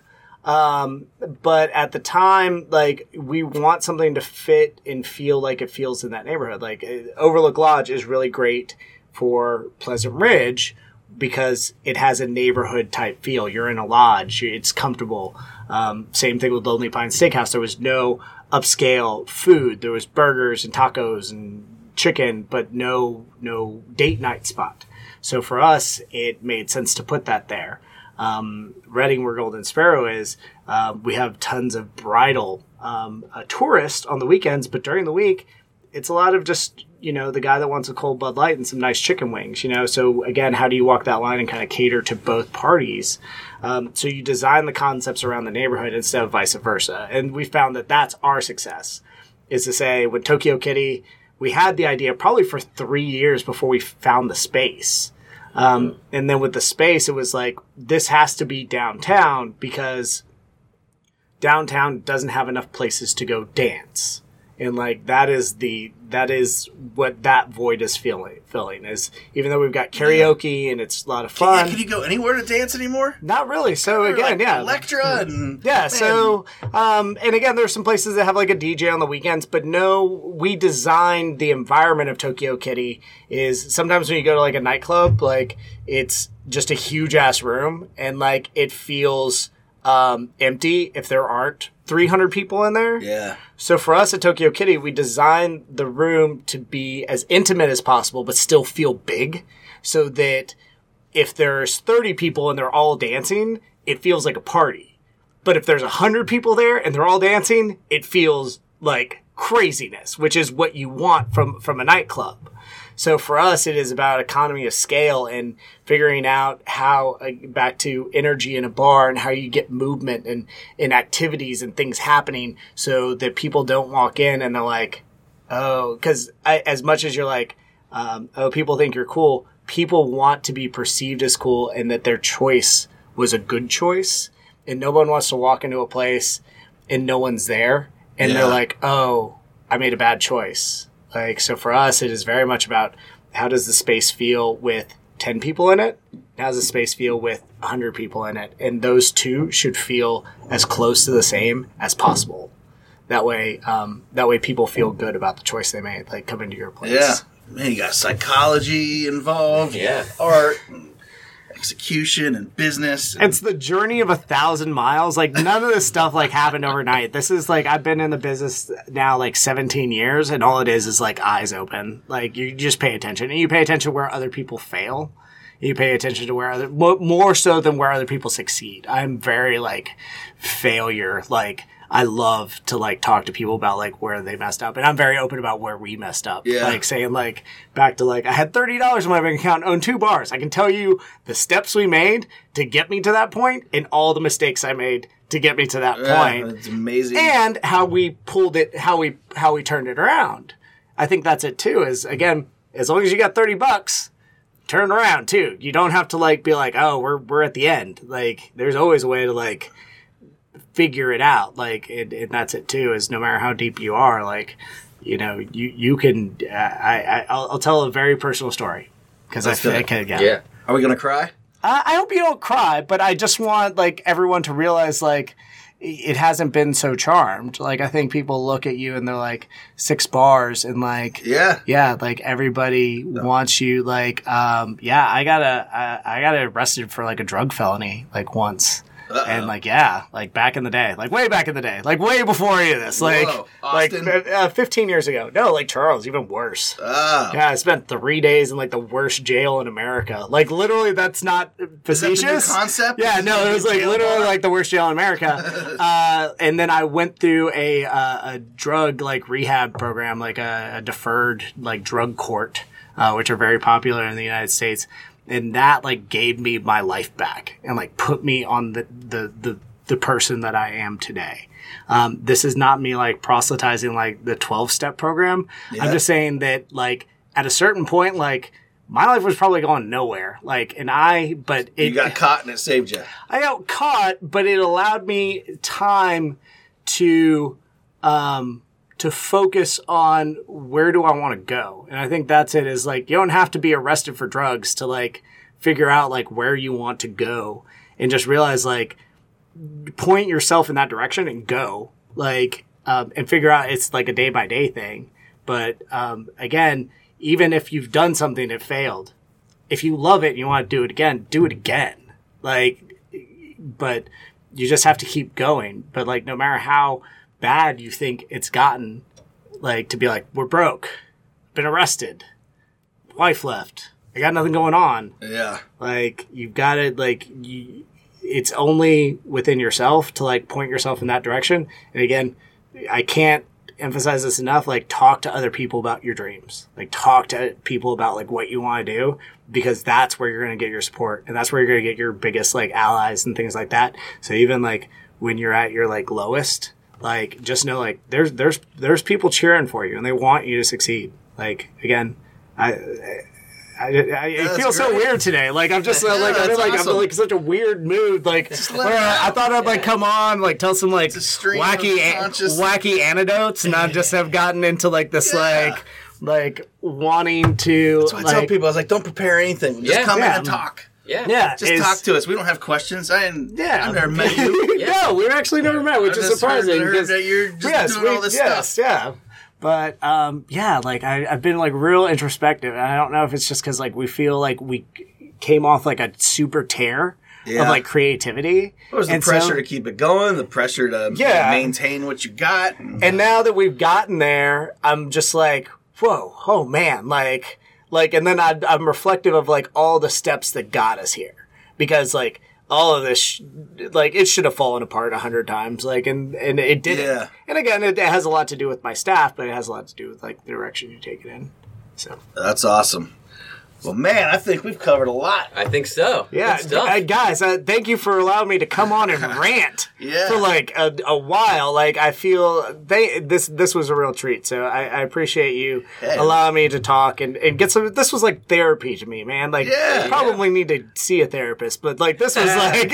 But at the time like we want something to fit and feel like it feels in that neighborhood. Like uh, overlook lodge is really great for pleasant ridge because it has a neighborhood type feel. You're in a lodge. It's comfortable. Um, same thing with lonely pine steakhouse. There was no upscale food. There was burgers and tacos and chicken but no no date night spot so for us it made sense to put that there um, Reading, where Golden Sparrow is, um, we have tons of bridal um, uh, tourists on the weekends, but during the week, it's a lot of just you know the guy that wants a cold Bud Light and some nice chicken wings. You know, so again, how do you walk that line and kind of cater to both parties? Um, so you design the concepts around the neighborhood instead of vice versa, and we found that that's our success. Is to say, with Tokyo Kitty, we had the idea probably for three years before we found the space. Um, and then with the space, it was like, this has to be downtown because downtown doesn't have enough places to go dance. And like that is the that is what that void is feeling filling is even though we've got karaoke and it's a lot of fun. can you go anywhere to dance anymore? Not really. So again, Like yeah, Electra and yeah, Man, so um, and again, there's some places that have like a DJ on the weekends, but no, we designed the environment of Tokyo Kitty. Is sometimes when you go to like a nightclub, like it's just a huge ass room, and like it feels um, empty if there aren't 300 people in there. yeah, So for us at Tokyo Kitty, we designed the room to be as intimate as possible, but still feel big, so that if there's 30 people and they're all dancing, it feels like a party. But if there's 100 people there and they're all dancing, it feels like craziness, which is what you want from, from a nightclub. So for us, it is about economy of scale and figuring out how, uh, back to energy in a bar and how you get movement and, and activities and things happening so that people don't walk in and they're like, oh, because as much as you're like, um, oh, people think you're cool, people want to be perceived as cool and that their choice was a good choice. And no one wants to walk into a place and no one's there. And Yeah. they're like, oh, I made a bad choice. Like, so for us, it is very much about how does the space feel with 10 people in it? How does the space feel with 100 people in it? And those two should feel as close to the same as possible. That way, um, that way people feel good about the choice they made, like coming to your place. yeah. Man, you got psychology involved, Yeah. art, and execution, and business. It's the journey of a thousand miles. Like none of this stuff like happened overnight. This is like I've been in the business now like 17 years, and all it is is like eyes open. Like you just pay attention, and you pay attention where other people fail. You pay attention to where other more so than where other people succeed. I'm very like failure. Like I love to like talk to people about like where they messed up, and I'm very open about where we messed up. Yeah. Like saying like back to like I had thirty dollars in my bank account, owned two bars. I can tell you the steps we made to get me to that point, and all the mistakes I made to get me to that Yeah, point it's amazing. and how we pulled it, how we how we turned it around. I think that's it too. Is again, as long as you got thirty bucks, turn around too. You don't have to like be like, oh, we're we're at the end. Like, there's always a way to like figure it out. Like, and, and that's it too. Is no matter how deep you are, like, you know, you you can. Uh, I, I I'll, I'll tell a very personal story because I Let's do think it. yeah. Yeah. Are we gonna cry? I, I hope you don't cry, but I just want like everyone to realize like it hasn't been so charmed. Like I think people look at you and they're like six bars and like Yeah. yeah, like everybody wants you. Like um yeah, I got a I, I got arrested for like a drug felony like once. And like yeah, like back in the day, like way back in the day, like way before any of this, like Whoa, like uh, fifteen years ago. No, like Charles, even worse. Ah. Yeah, I spent three days in like the worst jail in America. Like literally, that's not that facetious. concept? Yeah, Is no, it it was like literally bar? like the worst jail in America. uh, and then I went through a uh, a drug like rehab program, like a, a deferred like drug court, uh, which are very popular in the United States. And that like gave me my life back and like put me on the the the, the person that I am today. Um, this is not me like proselytizing like the 12 step program. I'm just saying that like at a certain point, like my life was probably going nowhere. Like, and I, but it, You got caught and it saved you. I got caught, but it allowed me time to, um, to focus on where do I want to go. And I think that's it is like, you don't have to be arrested for drugs to like figure out like where you want to go and just realize like, point yourself in that direction and go. Like um, and figure out it's like a day by day thing. But um, again even if you've done something that failed if you love it and you want to do it again do it again. Like but you just have to keep going. But like no matter how bad you think it's gotten like to be like we're broke been arrested wife left i got nothing going on Yeah. like you've got to like you, it's only within yourself to like point yourself in that direction. And again, I can't emphasize this enough. Like, talk to other people about your dreams. Like, talk to people about like what you want to do because that's where you're going to get your support and that's where you're going to get your biggest like allies and things like that. So even like when you're at your like lowest, like just know like there's there's there's people cheering for you and they want you to succeed. Like again, I. I, I, it That's feels so weird today. Like I'm just Yeah, like I'm in that's like I'm awesome. like such a weird mood. Like where I thought I'd like come on, like tell some like wacky of a- conscious- wacky anecdotes, and I just have gotten into like this Yeah. like like wanting to So I like tell people, I was like, don't prepare anything. Just Yeah. come in and talk. Yeah. yeah Just talk to us. We don't have questions. I didn't, Yeah, I've never met you. no, we've actually never met, which is surprising. heard 'cause- that you're just yes, doing we- all this yes, stuff. Yeah. But um, yeah, like I, I've been like real introspective, and I don't know if it's just because like we feel like we came off like a super tear Yeah. of like creativity. What was the And so- pressure to keep it going? The pressure to Yeah. maintain what you got? And now that we've gotten there, I'm just like, whoa, oh man, like, like, and then I, I'm reflective of like all the steps that got us here because like all of this, sh- like, it should have fallen apart a hundred times, like, and and it didn't. Yeah. And again, it, it has a lot to do with my staff, but it has a lot to do with like the direction you take it in. So That's awesome. Well, man, I think we've covered a lot. I think so. yeah, Good stuff. uh, guys, uh, thank you for allowing me to come on and rant Yeah. for like a, a while. Like I feel they this this was a real treat. So I, I appreciate you Yeah. allowing me to talk and, and get some. This was like therapy to me, man. Like Yeah. I probably need to see a therapist, but like this was like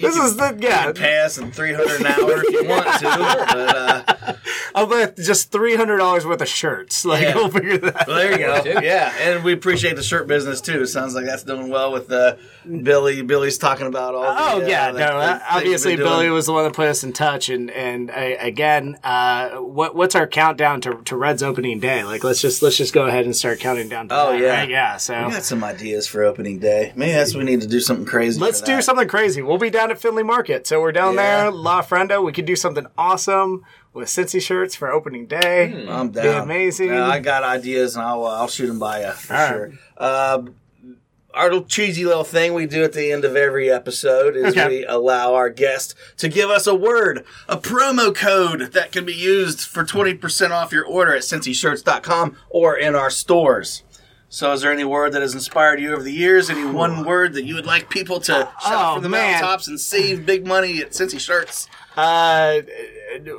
this is the yeah. Pass and 300 an hour if you want to. But uh, I'll bet just three hundred dollars worth of shirts. Like Yeah. we'll figure that. well, there you go. Yeah, and we appreciate the shirt business too. Sounds like that's doing well with uh, Billy. Billy's talking about all. The, Oh uh, yeah, the- no. the uh, obviously, Billy was the one that put us in touch, and and uh, again, uh, what what's our countdown to, to Red's opening day? Like, let's just let's just go ahead and start counting down. To Oh, that, yeah. right? yeah. So We got some ideas for opening day. Maybe that's we need to do something crazy. let's do something crazy. We'll be down at Findlay Market, so we're down Yeah. there, La Frenda. We could do something awesome with Cincy shirts for opening day. I'm Be down. amazing. Yeah, I got ideas, and I'll uh, I'll shoot them by you for All right. Uh, our little cheesy little thing we do at the end of every episode is Okay. we allow our guest to give us a word, a promo code that can be used for 20% off your order at cincyshirts.com or in our stores. So, is there any word that has inspired you over the years? Any one word that you would like people to shout Oh, from the man. mountaintops and save big money at Cincy Shirts? Uh,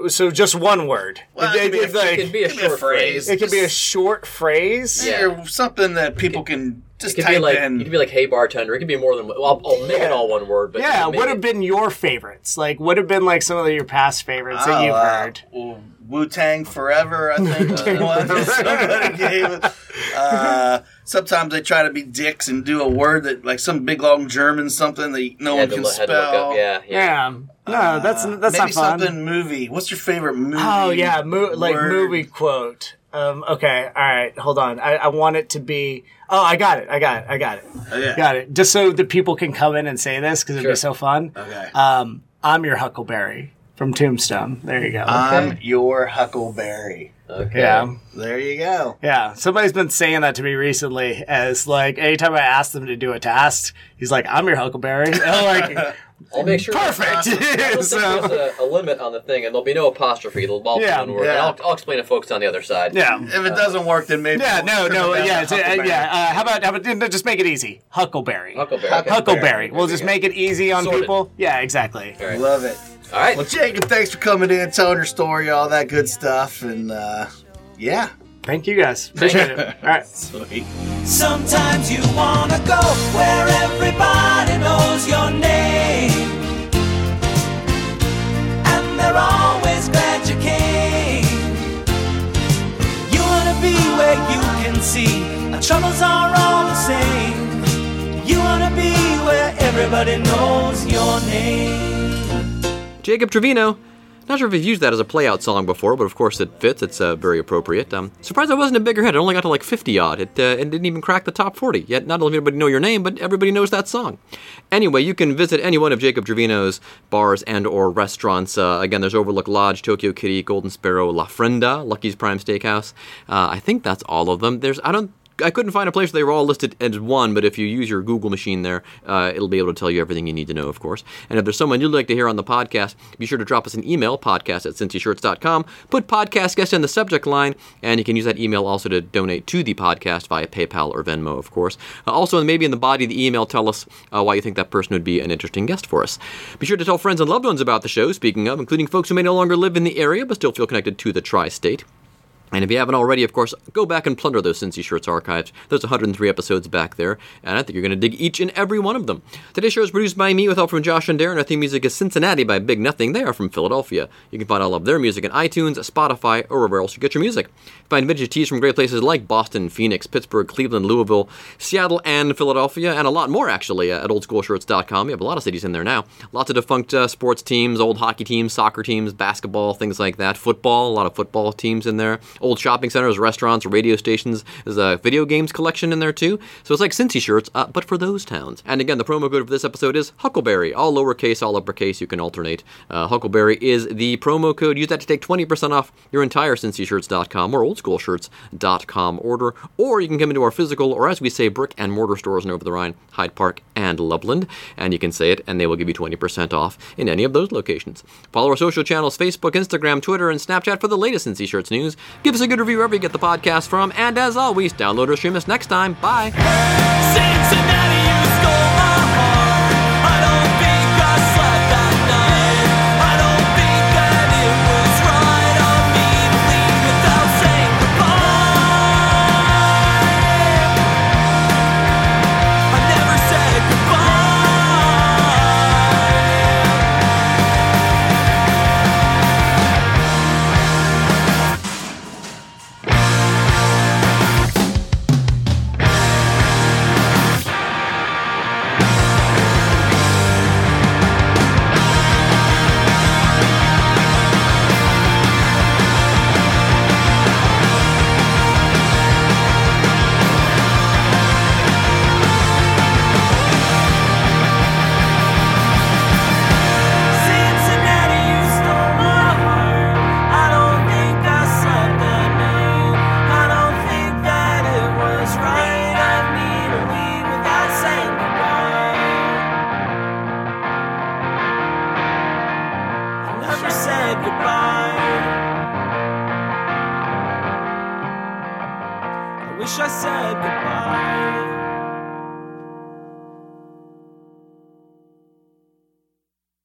so just one word. Well, it could be a- like- it could be a Give me a short phrase. phrase. it could be a short phrase. Yeah, or something that people can just It could type be like in. it could be like, "Hey bartender." It could be more than. Well, I'll, I'll make it all one word, but Yeah, make would have been your favorites? Like, would have been like some of your past favorites that Oh, you've uh, heard? well, Wu Tang Forever, I think. was one somebody gave. Uh, sometimes they try to be dicks and do a word that, like some big long German something that no had one can look- had to look spell. up. Yeah, yeah. Yeah, no, that's that's Uh, Maybe not fun. something movie. What's your favorite movie? Oh yeah, mo- like movie quote. Um, okay, all right, hold on. I, I want it to be. Oh, I got it. I got it. I got it. Okay. Got it. Just so that people can come in and say this because it'd Sure. be so fun. Okay. Um, I'm your Huckleberry from Tombstone. There you go. I'm your Huckleberry. Okay. yeah. There you go. Yeah, somebody's been saying that to me recently. As like, anytime I ask them to do a task, he's like, "I'm your Huckleberry." And I'm like, I'll make sure. perfect. There's so, a, a limit on the thing, and there'll be no apostrophe. It'll all be Yeah. one word. Yeah. And I'll, I'll explain to folks on the other side. yeah, If it doesn't work, then maybe. yeah, we'll no, no, yeah, to uh, yeah. Uh, how about, how about no, just make it easy? Huckleberry. Huckleberry. okay. Huckleberry. We'll just make it easy on Sorted. people. Yeah, exactly. All right. Love it. All right. Well, Jacob, thanks for coming in, telling your story, all that good stuff, and uh, yeah. Thank you guys. Appreciate it. All right. Sweet. Sometimes you wanna go where everybody knows your name. And they're always glad you came. You wanna be where you can see our troubles are all the same. You wanna be where everybody knows your name. Jacob Trevino. Not sure if he's used that as a playout song before, but of course it fits. It's uh, very appropriate. Um, surprised I wasn't a bigger hit. It only got to like 50 odd. It, uh, didn't even crack the top 40. Yet not only everybody know your name, but everybody knows that song. Anyway, you can visit any one of Jacob Trevino's bars and or restaurants. Uh, again, there's Overlook Lodge, Tokyo Kitty, Golden Sparrow, La Frenda, Lucky's Prime Steakhouse. Uh, I think that's all of them. There's I don't I couldn't find a place where they were all listed as one, but if you use your Google machine there, uh, it'll be able to tell you everything you need to know, of course. And if there's someone you'd like to hear on the podcast, be sure to drop us an email, podcast at cincyshirts.com. Put podcast guest in the subject line, and you can use that email also to donate to the podcast via PayPal or Venmo, of course. Uh, also, maybe in the body of the email, tell us uh, why you think that person would be an interesting guest for us. Be sure to tell friends and loved ones about the show, speaking of, including folks who may no longer live in the area but still feel connected to the tri state. And if you haven't already, of course, go back and plunder those Cincy Shirts archives. There's 103 episodes back there, and I think you're going to dig each and every one of them. Today's show is produced by me with help from Josh and Darren. Our theme music is Cincinnati by Big Nothing. They are from Philadelphia. You can find all of their music on iTunes, Spotify, or wherever else you get your music. Find vintage tees from great places like Boston, Phoenix, Pittsburgh, Cleveland, Louisville, Seattle, and Philadelphia, and a lot more actually at oldschoolshirts.com. You have a lot of cities in there now. Lots of defunct uh, sports teams, old hockey teams, soccer teams, basketball, things like that. Football, a lot of football teams in there. Old shopping centers, restaurants, radio stations. There's a video games collection in there too. So it's like Cincy shirts, uh, but for those towns. And again, the promo code for this episode is Huckleberry. All lowercase, all uppercase. You can alternate. Uh, Huckleberry is the promo code. Use that to take 20% off your entire CincyShirts.com or OldSchoolShirts.com order. Or you can come into our physical, or as we say, brick and mortar stores in Over the Rhine, Hyde Park, and Loveland. And you can say it, and they will give you 20% off in any of those locations. Follow our social channels Facebook, Instagram, Twitter, and Snapchat for the latest Cincy Shirts news. Give us a good review wherever you get the podcast from. And as always, download or stream us next time. Bye.